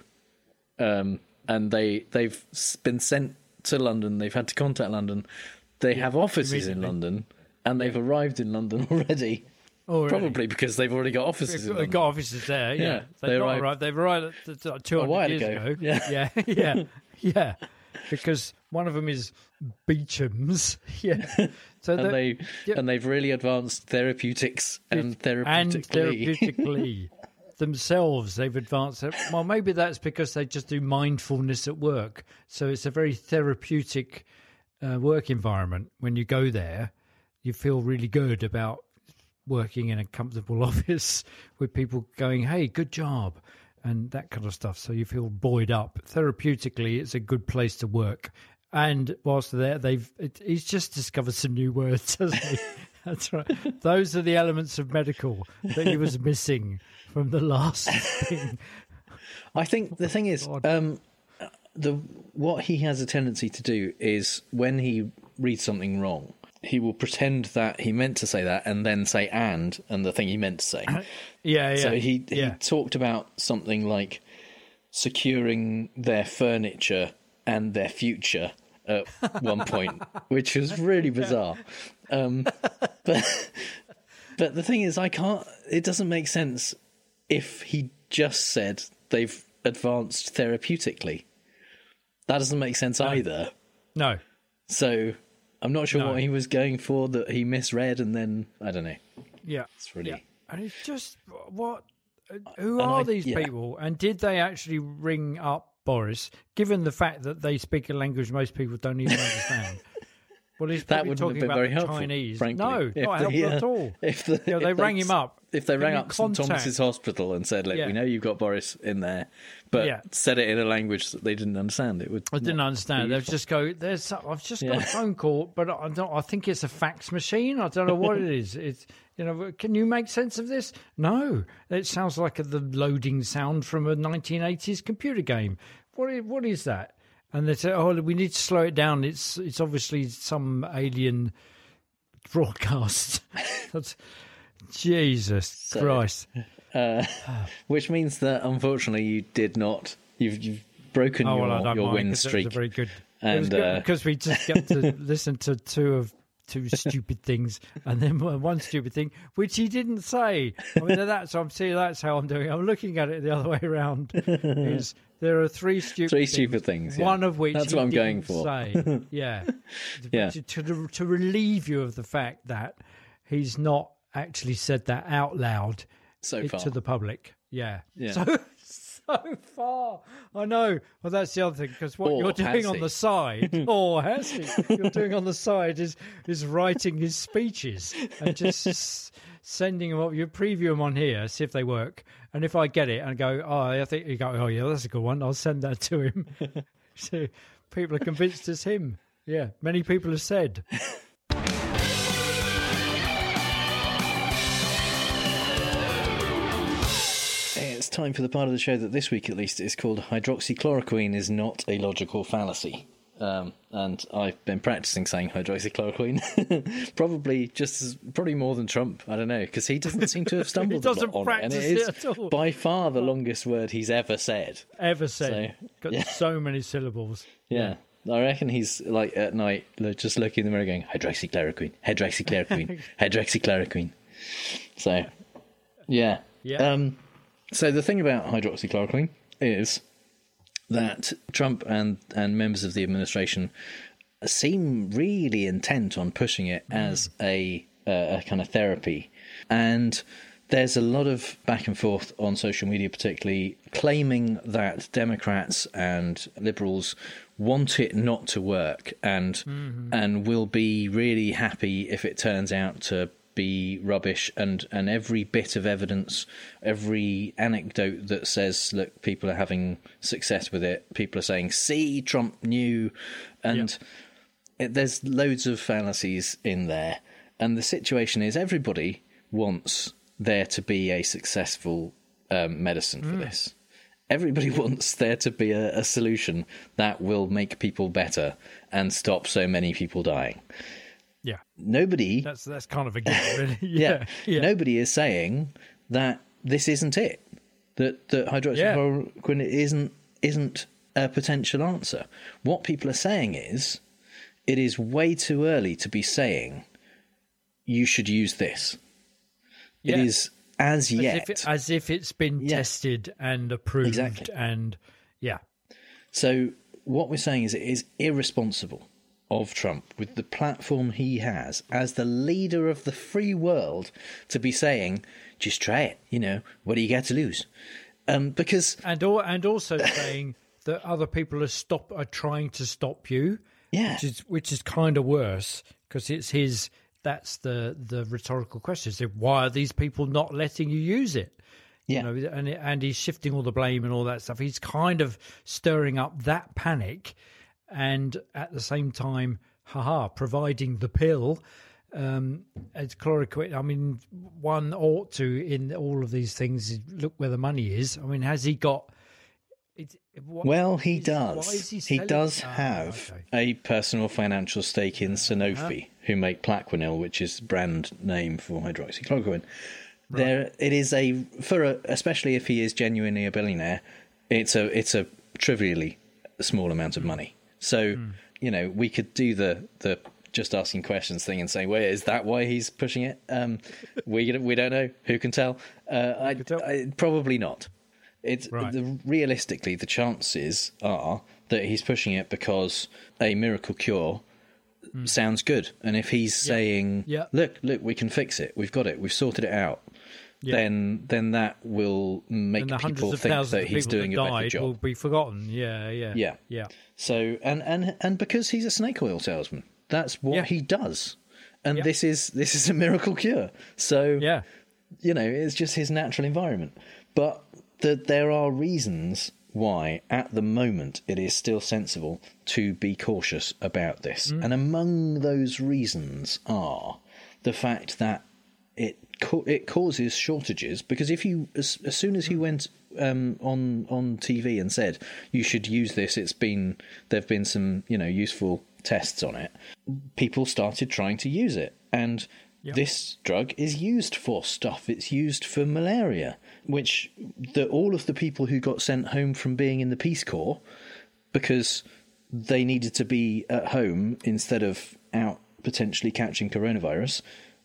Um, and they they've been sent to London. They've had to contact London. They yeah, have offices in London, and they've arrived in London already. Already. Probably because they've already got offices. They've got offices there. Yeah, yeah they've, they arrived. arrived. They've arrived two hundred years ago. ago. Yeah, yeah, yeah, yeah. Because one of them is Beecham's. Yeah. So and they yeah. and they've really advanced therapeutics and therapeutically. And therapeutically themselves they've advanced it. Well, maybe that's because they just do mindfulness at work. So it's a very therapeutic uh, work environment. When you go there, you feel really good about working in a comfortable office with people going, "Hey, good job." And that kind of stuff. So you feel buoyed up. Therapeutically, it's a good place to work. And whilst there, they've it, he's just discovered some new words, hasn't he? That's right. Those are the elements of medical that he was missing from the last thing. I think the thing is, um, the what he has a tendency to do is when he reads something wrong, he will pretend that he meant to say that and then say and and the thing he meant to say. yeah, yeah. So he yeah. he talked about something like securing their furniture and their future at one point, which was really bizarre. Um, but but the thing is, I can't. It doesn't make sense if he just said they've advanced therapeutically. That doesn't make sense no. either. No. So I'm not sure no. what he was going for that he misread, and then I don't know. Yeah, it's really. Yeah. And it's just what. Who and are I, these yeah. people? And did they actually ring up Boris? Given the fact that they speak a language most people don't even understand. Well, he's that wouldn't talking have been about very helpful, Chinese. Frankly. No, if not helpful uh, at all. If, the, you know, they rang him up. If they rang up St Thomas's Hospital and said, "Look, yeah. we know you've got Boris in there, but yeah. said it in a language that they didn't understand," it would. I didn't understand. They'd just go, "There's, I've just got yeah. a phone call, but I don't. I think it's a fax machine. I don't know what it is. It's." You know, can you make sense of this? No, it sounds like the loading sound from a 1980s computer game. What is, what is that? And they say, "Oh, we need to slow it down. It's it's obviously some alien broadcast." Jesus so, Christ. Uh, which means that unfortunately you did not. You've you've broken oh, well, your, your win streak. very good. And uh, because we just get to listen to two of two stupid things, and then one stupid thing which he didn't say. I mean, that's I'm seeing that's how I'm doing. I'm looking at it the other way around. Is there are three stupid three things, stupid things. Yeah. One of which that's what I'm going for. Say. yeah, yeah. To, to, to relieve you of the fact that he's not actually said that out loud so far to the public. Yeah. Yeah. So so far. I know. Well, that's the other thing because what or you're doing on the side, or has he? You're doing on the side is is writing his speeches and just sending them up. You preview them on here, see if they work, and if I get it and go, oh, I think you go, oh yeah, that's a good one. I'll send that to him. so people are convinced it's him. Yeah, many people have said. It's time for the part of the show that this week at least is called Hydroxychloroquine is not a logical fallacy. Um, and I've been practicing saying hydroxychloroquine, probably just as, probably more than Trump. I don't know because he doesn't seem to have stumbled on it, and it is it by far the longest word he's ever said. Ever said? So, Got yeah. so many syllables. Yeah. yeah. I reckon he's like at night, just looking in the mirror, going hydroxychloroquine, hydroxychloroquine, hydroxychloroquine. So, yeah, yeah. Um, so the thing about hydroxychloroquine is that Trump and, and members of the administration seem really intent on pushing it mm. as a, uh, a kind of therapy. And there's a lot of back and forth on social media, particularly claiming that Democrats and liberals want it not to work and mm-hmm. and will be really happy if it turns out to be rubbish and and every bit of evidence every anecdote that says look people are having success with it people are saying see trump knew and it, there's loads of fallacies in there. And the situation is everybody wants there to be a successful um, medicine for mm. this. Everybody wants there to be a, a solution that will make people better and stop so many people dying yeah. Nobody. That's that's kind of a gift, really. yeah. yeah. Nobody is saying that this isn't it. That that hydroxychloroquine yeah. isn't isn't a potential answer. What people are saying is it is way too early to be saying you should use this. Yeah. It is as yet as if, it, as if it's been yeah. tested and approved exactly. and yeah. So what we're saying is it is irresponsible of Trump with the platform he has as the leader of the free world to be saying just try it, you know, what do you got to lose? Um, because and or, and also saying that other people are stop are trying to stop you. Yeah, which is which is kind of worse because it's his. That's the the rhetorical question: so why are these people not letting you use it? Yeah, you know, and and he's shifting all the blame and all that stuff. He's kind of stirring up that panic, and at the same time, haha, providing the pill um, as chloroquine. I mean, one ought to in all of these things look where the money is. I mean, has he got? It, what, well, he is, does. He, he, does oh, have okay. a personal financial stake in Sanofi, uh-huh. who make Plaquenil, which is brand name for hydroxychloroquine. Right. There, it is a for a, especially if he is genuinely a billionaire. It's a it's a trivially small amount of money. So mm. you know we could do the the just asking questions thing and saying, "Wait, is that why he's pushing it?" Um, we we don't know. Who can tell? Uh, I, tell? I, probably not. It's right. the, realistically the chances are that he's pushing it because a miracle cure mm. sounds good, and if he's yeah. saying, yeah. "Look, look, we can fix it. We've got it. We've sorted it out," yeah. then then that will make people think that he's doing a better job. Will be forgotten. Yeah, yeah, yeah, yeah. So and and and because he's a snake oil salesman, that's what yeah. he does, and yeah. this is this is a miracle cure. So yeah, you know, it's just his natural environment. But the, there are reasons why, at the moment, it is still sensible to be cautious about this, mm. and among those reasons are the fact that it it causes shortages because if you as, as soon as he went um, on on TV and said you should use this, it's been there've been some you know useful tests on it, people started trying to use it. And yep. this drug is used for stuff. It's used for malaria, which the, all of the people who got sent home from being in the Peace Corps because they needed to be at home instead of out potentially catching coronavirus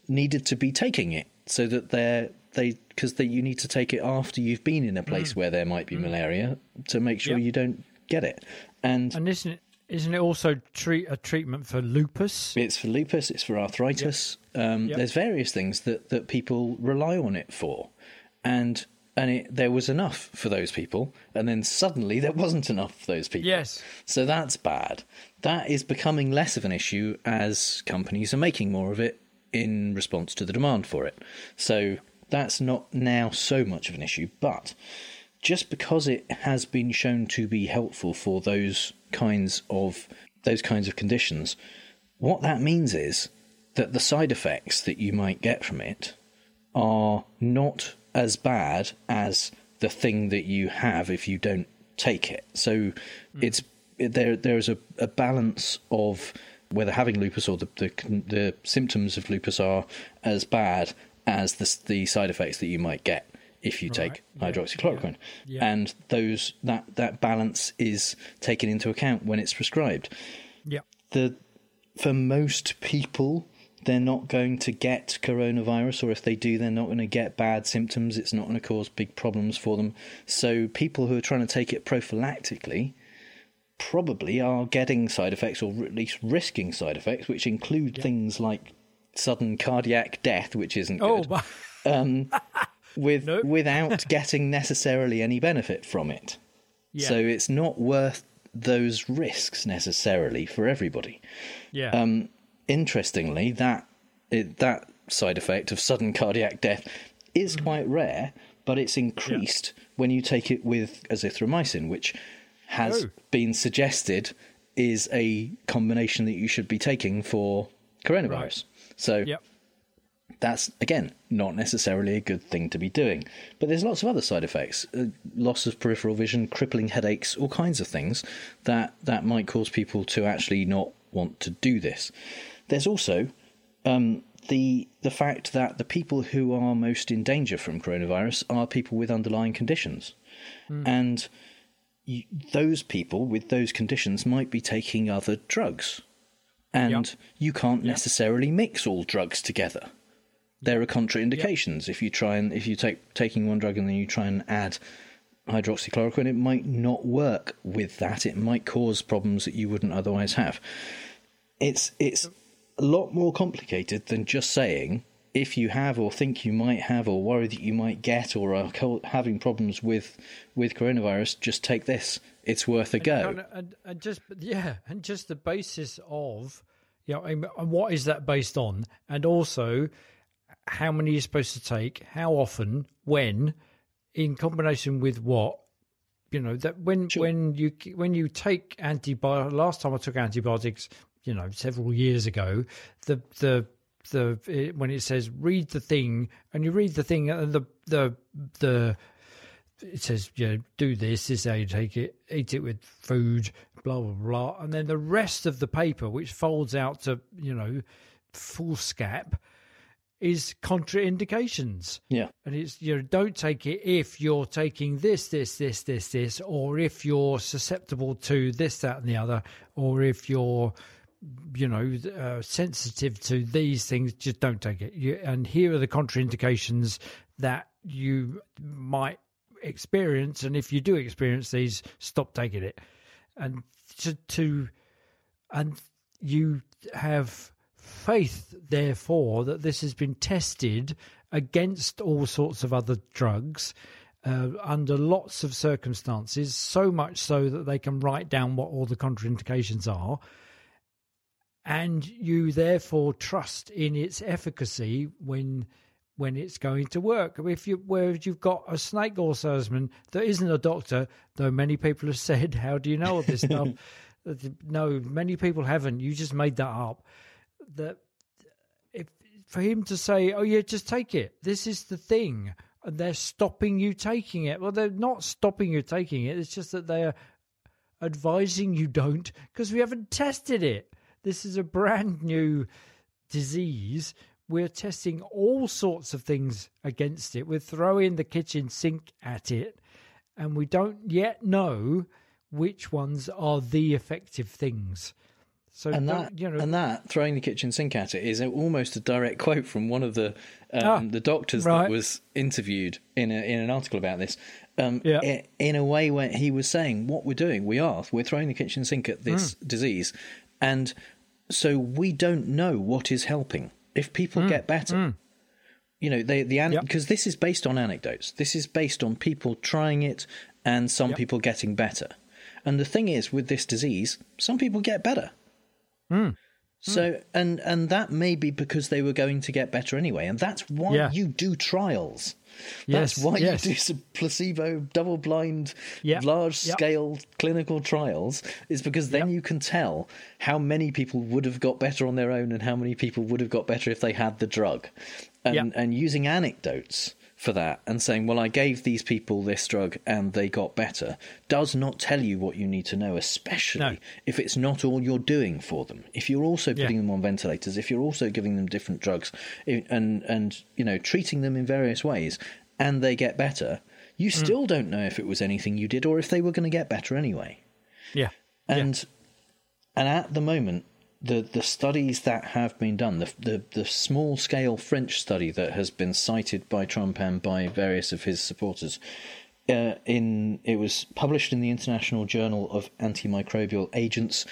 needed to be taking it so that they're they because they you need to take it after you've been in a place mm. where there might be mm. malaria to make sure yep. you don't get it and and isn't it isn't it also treat a treatment for lupus? It's for lupus. It's for arthritis. Yep. Um, yep. There's various things that, that people rely on it for, and and it, there was enough for those people, and then suddenly there wasn't enough for those people. Yes. So that's bad. That is becoming less of an issue as companies are making more of it in response to the demand for it. So that's not now so much of an issue, but just because it has been shown to be helpful for those kinds of those kinds of conditions, what that means is that the side effects that you might get from it are not as bad as the thing that you have if you don't take it. So mm. it's there. There is a, a balance of whether having lupus or the, the, the symptoms of lupus are as bad as the the side effects that you might get if you take right. hydroxychloroquine, yeah. Yeah. and those that that balance is taken into account when it's prescribed. Yeah. The for most people, they're not going to get coronavirus, or if they do, they're not going to get bad symptoms. It's not going to cause big problems for them. So people who are trying to take it prophylactically probably are getting side effects, or at least risking side effects, which include things like sudden cardiac death, which isn't oh, good. um, with nope. without getting necessarily any benefit from it. Yeah. So it's not worth those risks necessarily for everybody. Yeah. Um, interestingly, that it, that side effect of sudden cardiac death is mm. quite rare, but it's increased yeah. when you take it with azithromycin, which has oh. been suggested is a combination that you should be taking for coronavirus. Right. So yep that's again not necessarily a good thing to be doing. But there's lots of other side effects: uh, loss of peripheral vision, crippling headaches, all kinds of things that that might cause people to actually not want to do this. There's also um, the the fact that the people who are most in danger from coronavirus are people with underlying conditions, mm. and you, those people with those conditions might be taking other drugs. And yep. you can't yep. necessarily mix all drugs together. There are contraindications yep. if you try and if you take taking one drug and then you try and add hydroxychloroquine, it might not work with that. It might cause problems that you wouldn't otherwise have. It's it's a lot more complicated than just saying if you have or think you might have or worry that you might get or are having problems with with coronavirus, just take this. It's worth a go. And, and, and just yeah, and just the basis of you know, and what is that based on, and also how many you're supposed to take, how often, when, in combination with what. You know that when sure. when you when you take antibiotics. Last time I took antibiotics, you know, several years ago, the the the it, when it says read the thing and you read the thing and the the the it says you know do this this is how you take it eat it with food blah blah blah. And then the rest of the paper which folds out to you know foolscap is contraindications. Yeah. And it's you know don't take it if you're taking this this this this this or if you're susceptible to this that and the other or if you're you know, uh, sensitive to these things, just don't take it. You, and here are the contraindications that you might experience. And if you do experience these, stop taking it. And to, to and you have faith, therefore, that this has been tested against all sorts of other drugs. Uh, under lots of circumstances, so much so that they can write down what all the contraindications are and you therefore trust in its efficacy when when it's going to work. If you where you've got a snake oil salesman that isn't a doctor, though many people have said, "How do you know all this stuff?" no, many people haven't. You just made that up. That if for him to say, "Oh yeah, just take it. This is the thing," and they're stopping you taking it. Well, they're not stopping you taking it. It's just that they're advising you don't because we haven't tested it. This is a brand new disease. We're testing all sorts of things against it. We're throwing the kitchen sink at it, and we don't yet know which ones are the effective things. So and that, you know, and that throwing the kitchen sink at it is almost a direct quote from one of the um, ah, the doctors right. that was interviewed in a, in an article about this. Um, yeah. in a way where he was saying, "What we're doing, we are we're throwing the kitchen sink at this mm. disease, and so we don't know what is helping. If people mm. get better, mm. you know, they, the because yep. this is based on anecdotes. This is based on people trying it and some yep. people getting better. And the thing is, with this disease, some people get better. Mm. So hmm. and and that may be because they were going to get better anyway, and that's why yeah. you do trials. That's yes, why yes. you do some placebo, double blind, yep. large scale yep. clinical trials, is because then yep. you can tell how many people would have got better on their own and how many people would have got better if they had the drug. And, and using anecdotes for that and saying, well, I gave these people this drug and they got better, does not tell you what you need to know, especially no. if it's not all you're doing for them. If you're also putting yeah. them on ventilators, if you're also giving them different drugs and, and, you know, treating them in various ways and they get better, you mm. still don't know if it was anything you did or if they were going to get better anyway. Yeah. And, yeah. and at the moment, the the studies that have been done, the, the the small scale French study that has been cited by Trump and by various of his supporters, uh, in it was published in the International Journal of Antimicrobial Agents,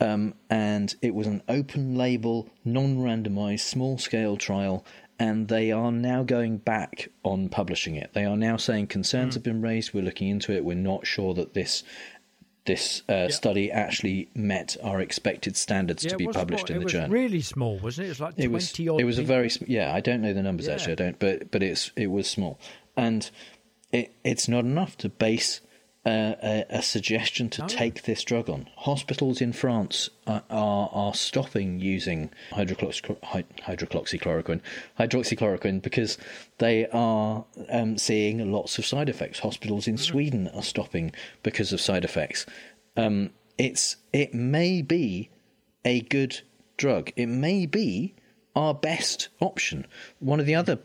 um, and it was an open label, non randomized, small scale trial. And they are now going back on publishing it. They are now saying concerns mm. have been raised. We're looking into it. We're not sure that this this uh, yep. study actually met our expected standards yeah, to be published small. in the journal. really small, wasn't it? It was like twenty it was, odd. It was a very yeah. I don't know the numbers yeah. actually. I don't, but but it's it was small, and it it's not enough to base a, a, suggestion to oh. take this drug on. Hospitals in France are, are, are stopping using hydroxychloroquine, hydroxychloroquine because they are um, seeing lots of side effects. Hospitals in mm-hmm. Sweden are stopping because of side effects. Um, it's it may be a good drug. It may be our best option. One of the other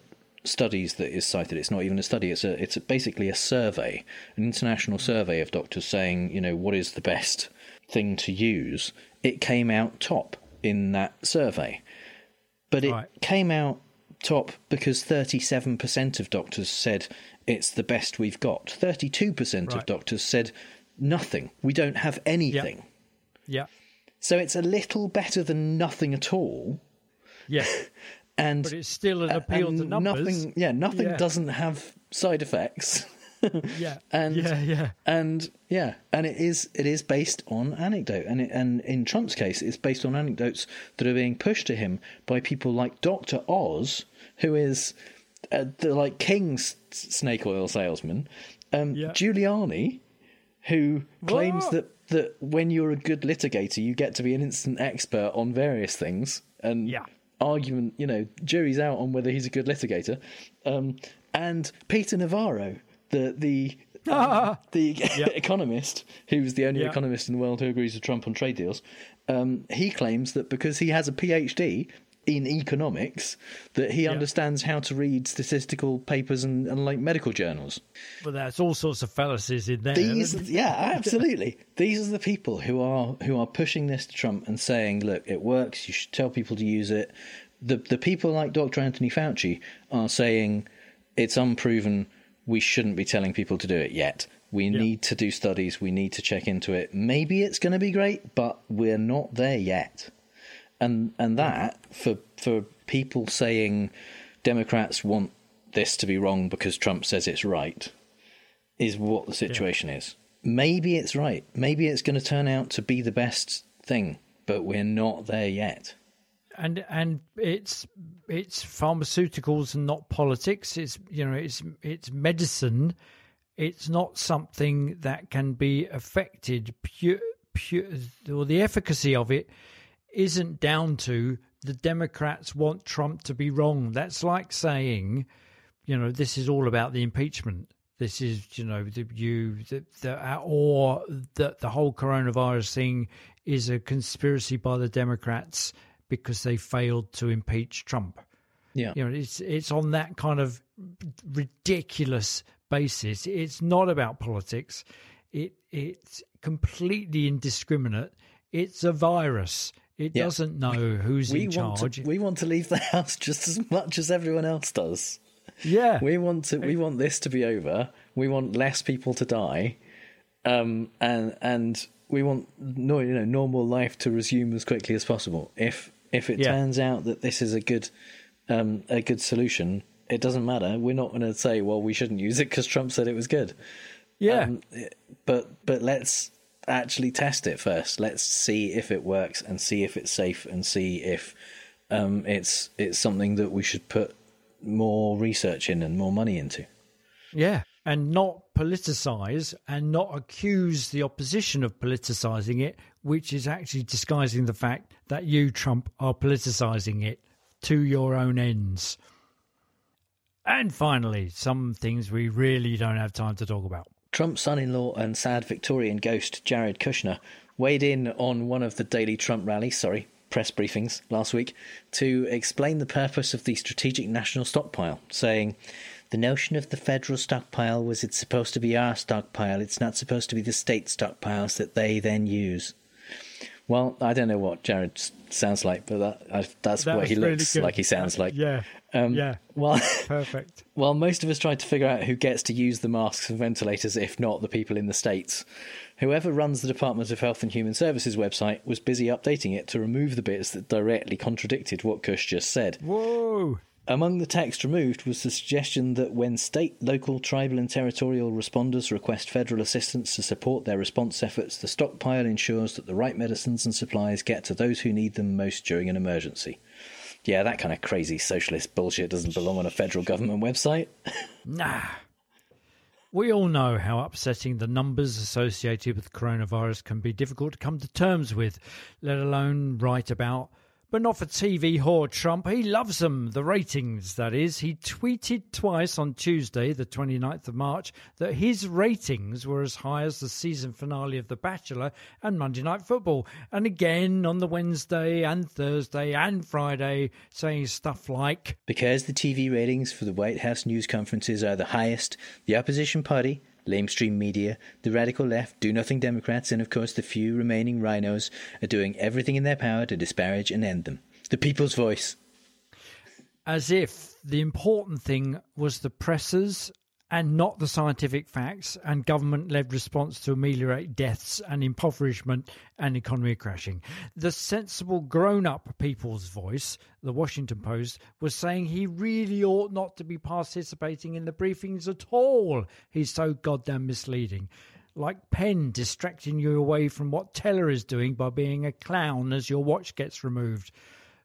studies that is cited. It's not even a study. It's a it's a, basically a survey, an international survey of doctors saying, you know, what is the best thing to use. It came out top in that survey, but it right. came out top because 37% of doctors said it's the best we've got. 32% right. of doctors said nothing. We don't have anything. Yeah. So it's a little better than nothing at all. Yeah. and but it's still an appeal to numbers. Nothing, yeah, nothing yeah. doesn't have side effects. yeah, and yeah, yeah, and yeah, and it is it is based on anecdote, and it, and in Trump's case, it's based on anecdotes that are being pushed to him by people like Doctor Oz, who is uh, the like king's snake oil salesman, um, yeah. Giuliani, who claims what? that that when you're a good litigator, you get to be an instant expert on various things, and yeah. Argument, you know, jury's out on whether he's a good litigator. Um, and Peter Navarro, the the um, the economist, who's the only economist in the world who agrees with Trump on trade deals, um, he claims that because he has a PhD in economics that he yeah. understands how to read statistical papers and, and like medical journals. But there's all sorts of fallacies in there. These, yeah, absolutely. These are the people who are who are pushing this to Trump and saying, "Look, it works. You should tell people to use it." The the people like Dr. Anthony Fauci are saying it's unproven. We shouldn't be telling people to do it yet. We yeah. need to do studies. We need to check into it. Maybe it's going to be great, but we're not there yet and and that for for people saying Democrats want this to be wrong because Trump says it's right is what the situation yeah. is. Maybe it's right. Maybe it's going to turn out to be the best thing, but we're not there yet. And and it's it's pharmaceuticals and not politics. It's you know it's it's medicine. It's not something that can be affected pure pure or the efficacy of it isn't down to the Democrats want Trump to be wrong. That's like saying, you know, this is all about the impeachment. This is, you know, the you the, the or that the whole coronavirus thing is a conspiracy by the Democrats because they failed to impeach Trump. Yeah, you know, it's it's on that kind of ridiculous basis. It's not about politics. It it's completely indiscriminate. It's a virus. It yeah. doesn't know who's we in charge. To, we want to leave the house just as much as everyone else does. Yeah, we want to. We want this to be over. We want less people to die, um, and and we want no, you know, normal life to resume as quickly as possible. If if it yeah. turns out that this is a good um, a good solution, it doesn't matter. We're not going to say, well, we shouldn't use it because Trump said it was good. Yeah, um, but but let's actually test it first. Let's see if it works and see if it's safe and see if um, it's it's something that we should put more research in and more money into. Yeah, and not politicize and not accuse the opposition of politicizing it, which is actually disguising the fact that you, Trump, are politicizing it to your own ends. And finally, some things we really don't have time to talk about. Trump's son in law and sad Victorian ghost Jared Kushner weighed in on one of the daily Trump rallies, sorry, press briefings last week to explain the purpose of the strategic national stockpile, saying, the notion of the federal stockpile was it's supposed to be our stockpile, it's not supposed to be the state stockpiles that they then use. Well, I don't know what Jared sounds like, but that, I, that's that what he really looks good. like he sounds like. Yeah. Um, yeah. Well, perfect. While most of us tried to figure out who gets to use the masks and ventilators, if not the people in the states, whoever runs the Department of Health and Human Services website was busy updating it to remove the bits that directly contradicted what Kush just said. Whoa! Among the text removed was the suggestion that when state, local, tribal, and territorial responders request federal assistance to support their response efforts, the stockpile ensures that the right medicines and supplies get to those who need them most during an emergency. Yeah, that kind of crazy socialist bullshit doesn't belong on a federal government website. nah. We all know how upsetting the numbers associated with coronavirus can be difficult to come to terms with, let alone write about But not for TV whore Trump. He loves them, the ratings, that is. He tweeted twice on Tuesday, the 29th of March, that his ratings were as high as the season finale of The Bachelor and Monday Night Football. And again on the Wednesday and Thursday and Friday, saying stuff like Because the TV ratings for the White House news conferences are the highest, the opposition party lamestream media, the radical left, do nothing Democrats, and of course the few remaining rhinos are doing everything in their power to disparage and end them. The people's voice. As if the important thing was the pressers and not the scientific facts and government led response to ameliorate deaths and impoverishment and economy crashing. The sensible grown up people's voice, the Washington Post, was saying he really ought not to be participating in the briefings at all. He's so goddamn misleading. Like Penn distracting you away from what Teller is doing by being a clown as your watch gets removed.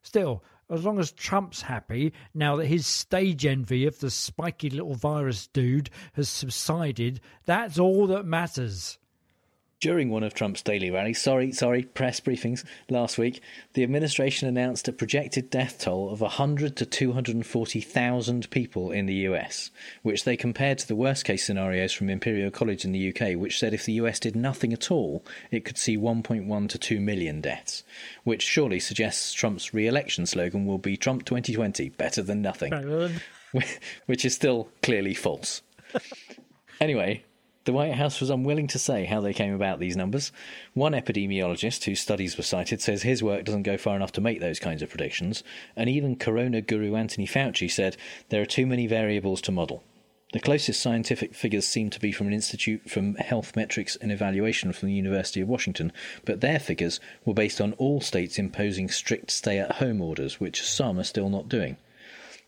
Still, as long as Trump's happy now that his stage envy of the spiky little virus dude has subsided, that's all that matters. During one of Trump's daily rallies, sorry, sorry, press briefings last week, the administration announced a projected death toll of 100 to 240,000 people in the US, which they compared to the worst case scenarios from Imperial College in the UK, which said if the US did nothing at all, it could see 1.1 to 2 million deaths, which surely suggests Trump's re election slogan will be Trump 2020, better than nothing, which is still clearly false. anyway, the White House was unwilling to say how they came about these numbers. One epidemiologist whose studies were cited says his work doesn't go far enough to make those kinds of predictions, and even corona guru Anthony Fauci said there are too many variables to model. The closest scientific figures seem to be from an institute from health metrics and evaluation from the University of Washington, but their figures were based on all states imposing strict stay at home orders, which some are still not doing.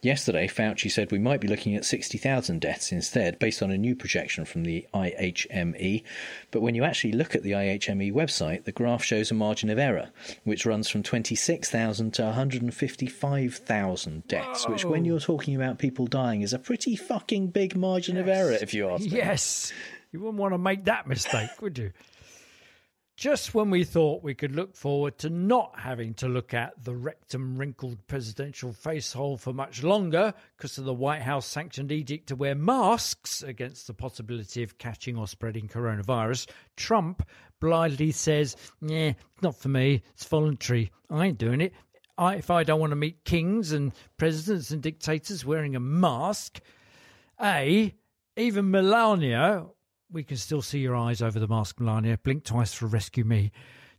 Yesterday, Fauci said we might be looking at 60,000 deaths instead, based on a new projection from the IHME. But when you actually look at the IHME website, the graph shows a margin of error, which runs from 26,000 to 155,000 deaths, Whoa. which, when you're talking about people dying, is a pretty fucking big margin yes. of error, if you ask me. Yes. You wouldn't want to make that mistake, would you? Just when we thought we could look forward to not having to look at the rectum wrinkled presidential facehole for much longer because of the White House sanctioned edict to wear masks against the possibility of catching or spreading coronavirus, Trump blithely says, Yeah, not for me. It's voluntary. I ain't doing it. I, if I don't want to meet kings and presidents and dictators wearing a mask, A, even Melania, we can still see your eyes over the mask, Melania. Blink twice for rescue me.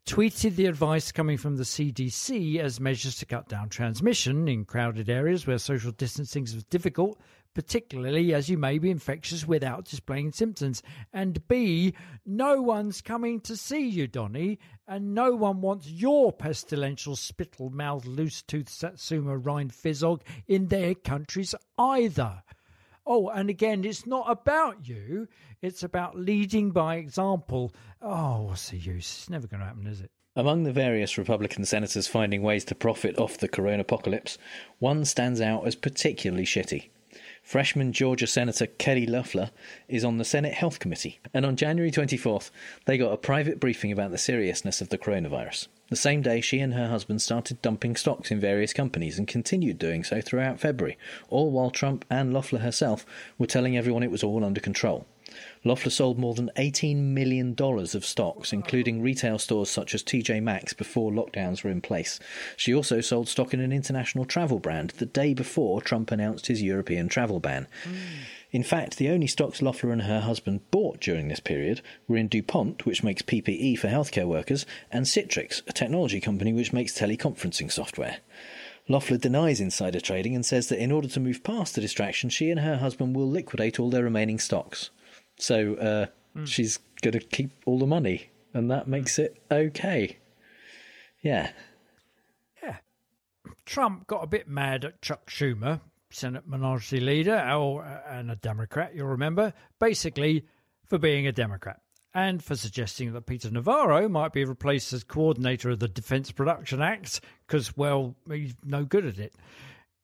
Tweeted the advice coming from the CDC as measures to cut down transmission in crowded areas where social distancing is difficult, particularly as you may be infectious without displaying symptoms. And B, no one's coming to see you, Donny, and no one wants your pestilential spittle mouthed loose toothed Satsuma rind fizzog in their countries either. Oh, and again, it's not about you. It's about leading by example. Oh, what's the use? It's never going to happen, is it? Among the various Republican senators finding ways to profit off the corona apocalypse, one stands out as particularly shitty. Freshman Georgia Senator Kelly Loeffler is on the Senate Health Committee, and on January 24th, they got a private briefing about the seriousness of the coronavirus. The same day, she and her husband started dumping stocks in various companies and continued doing so throughout February, all while Trump and Loeffler herself were telling everyone it was all under control. Loeffler sold more than $18 million of stocks, including retail stores such as TJ Maxx, before lockdowns were in place. She also sold stock in an international travel brand the day before Trump announced his European travel ban. Mm. In fact, the only stocks Loeffler and her husband bought during this period were in DuPont, which makes PPE for healthcare workers, and Citrix, a technology company which makes teleconferencing software. Loeffler denies insider trading and says that in order to move past the distraction, she and her husband will liquidate all their remaining stocks. So uh, mm. she's going to keep all the money, and that makes it okay. Yeah. Yeah. Trump got a bit mad at Chuck Schumer Senate Minority Leader, or, uh, and a Democrat, you'll remember, basically for being a Democrat and for suggesting that Peter Navarro might be replaced as coordinator of the Defense Production Act because, well, he's no good at it.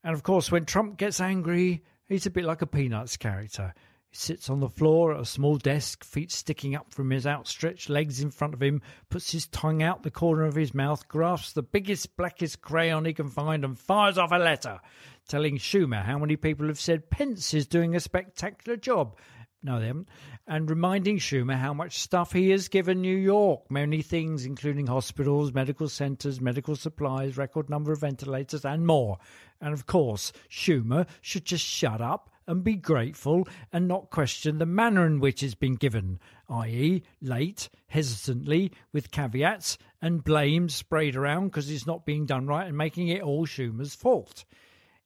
And of course, when Trump gets angry, he's a bit like a Peanuts character. He sits on the floor at a small desk, feet sticking up from his outstretched legs in front of him, puts his tongue out the corner of his mouth, grasps the biggest, blackest crayon he can find, and fires off a letter telling Schumer how many people have said Pence is doing a spectacular job. No, they haven't. And reminding Schumer how much stuff he has given New York. Many things, including hospitals, medical centres, medical supplies, record number of ventilators, and more. And of course, Schumer should just shut up and be grateful and not question the manner in which it's been given, i.e., late, hesitantly, with caveats and blame sprayed around because it's not being done right and making it all Schumer's fault.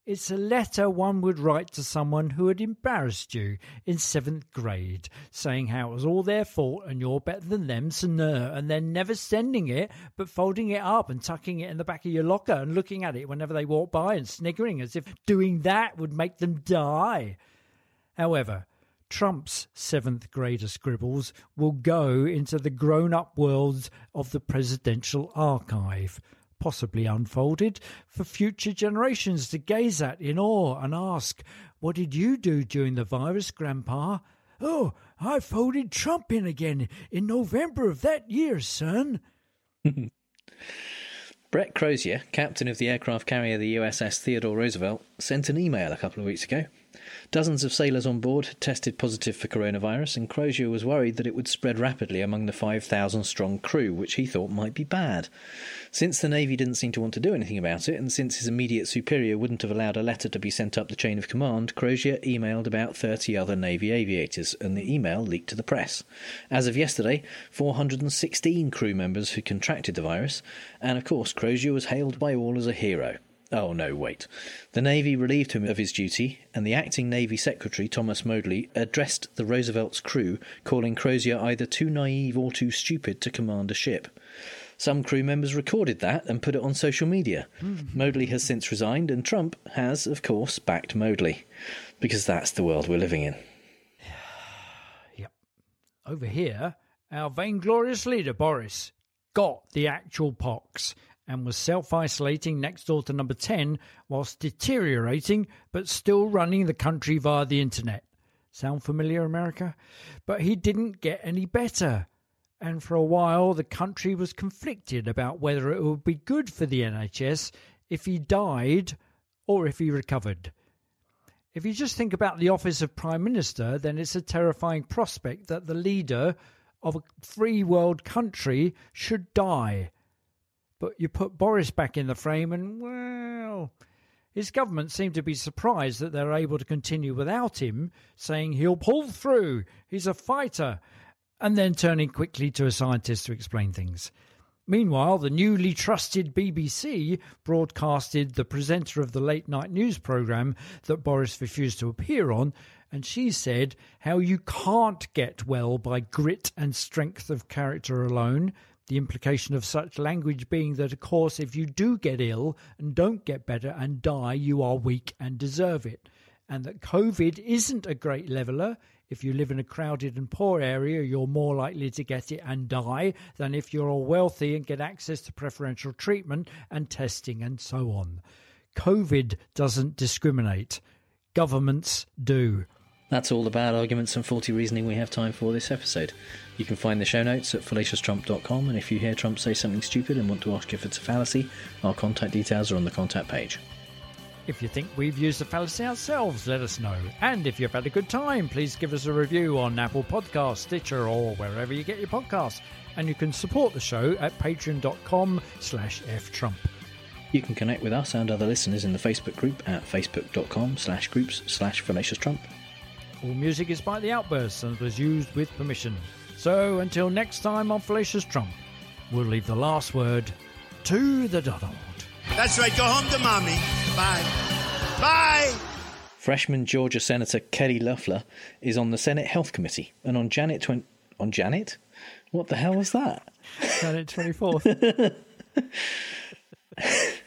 It's a letter one would write to someone who had embarrassed you in seventh grade, saying how it was all their fault and you're better than them, so no, and then never sending it, but folding it up and tucking it in the back of your locker and looking at it whenever they walk by and sniggering as if doing that would make them die. However, Trump's seventh grader scribbles will go into the grown up world of the presidential archive possibly unfolded, for future generations to gaze at in awe and ask, What did you do during the virus, Grandpa? Oh, I folded Trump in again in November of that year, son. Brett Crozier, captain of the aircraft carrier the USS Theodore Roosevelt, sent an email a couple of weeks ago Dozens of sailors on board had tested positive for coronavirus, and Crozier was worried that it would spread rapidly among the 5,000 strong crew, which he thought might be bad. Since the Navy didn't seem to want to do anything about it, and since his immediate superior wouldn't have allowed a letter to be sent up the chain of command, Crozier emailed about 30 other Navy aviators, and the email leaked to the press. As of yesterday, 416 crew members had contracted the virus, and of course, Crozier was hailed by all as a hero. Oh, no, wait. The Navy relieved him of his duty, and the acting Navy Secretary, Thomas Modly, addressed the Roosevelt's crew, calling Crozier either too naive or too stupid to command a ship. Some crew members recorded that and put it on social media. Hmm. Modly has since resigned, and Trump has, of course, backed Modly, because that's the world we're living in. yep. Over here, our vainglorious leader, Boris, got the actual pox and was self isolating next door to number 10 whilst deteriorating but still running the country via the internet. Sound familiar, America? But he didn't get any better. And for a while, the country was conflicted about whether it would be good for the NHS if he died or if he recovered. If you just think about the office of Prime Minister, then it's a terrifying prospect that the leader of a free world country should die but you put Boris back in the frame, and well, his government seem to be surprised that they're able to continue without him, saying he'll pull through, he's a fighter, and then turning quickly to a scientist to explain things. Meanwhile, the newly trusted BBC broadcasted the presenter of the late night news programme that Boris refused to appear on, and she said how you can't get well by grit and strength of character alone, the implication of such language being that, of course, if you do get ill and don't get better and die, you are weak and deserve it. And that COVID isn't a great leveller. If you live in a crowded and poor area, you're more likely to get it and die than if you're all wealthy and get access to preferential treatment and testing and so on. COVID doesn't discriminate, governments do. That's all the bad arguments and faulty reasoning we have time for this episode. You can find the show notes at fallacioustrump.com, and if you hear Trump say something stupid and want to ask if it's a fallacy, our contact details are on the contact page. If you think we've used a fallacy ourselves, let us know. And if you've had a good time, please give us a review on Apple Podcasts, Stitcher, or wherever you get your podcasts. And you can support the show at patreon.com slash ftrump. You can connect with us and other listeners in the Facebook group at facebook.com slash groups slash fallacioustrump. All music is by The Outbursts and was used with permission. So until next time on Fallacious Trump, we'll leave the last word to the Donald. That's right, go home to mommy. Bye. Bye! Freshman Georgia Senator Kelly Loeffler is on the Senate Health Committee, and on Janet 20. On Janet? What the hell was that? Janet 24th.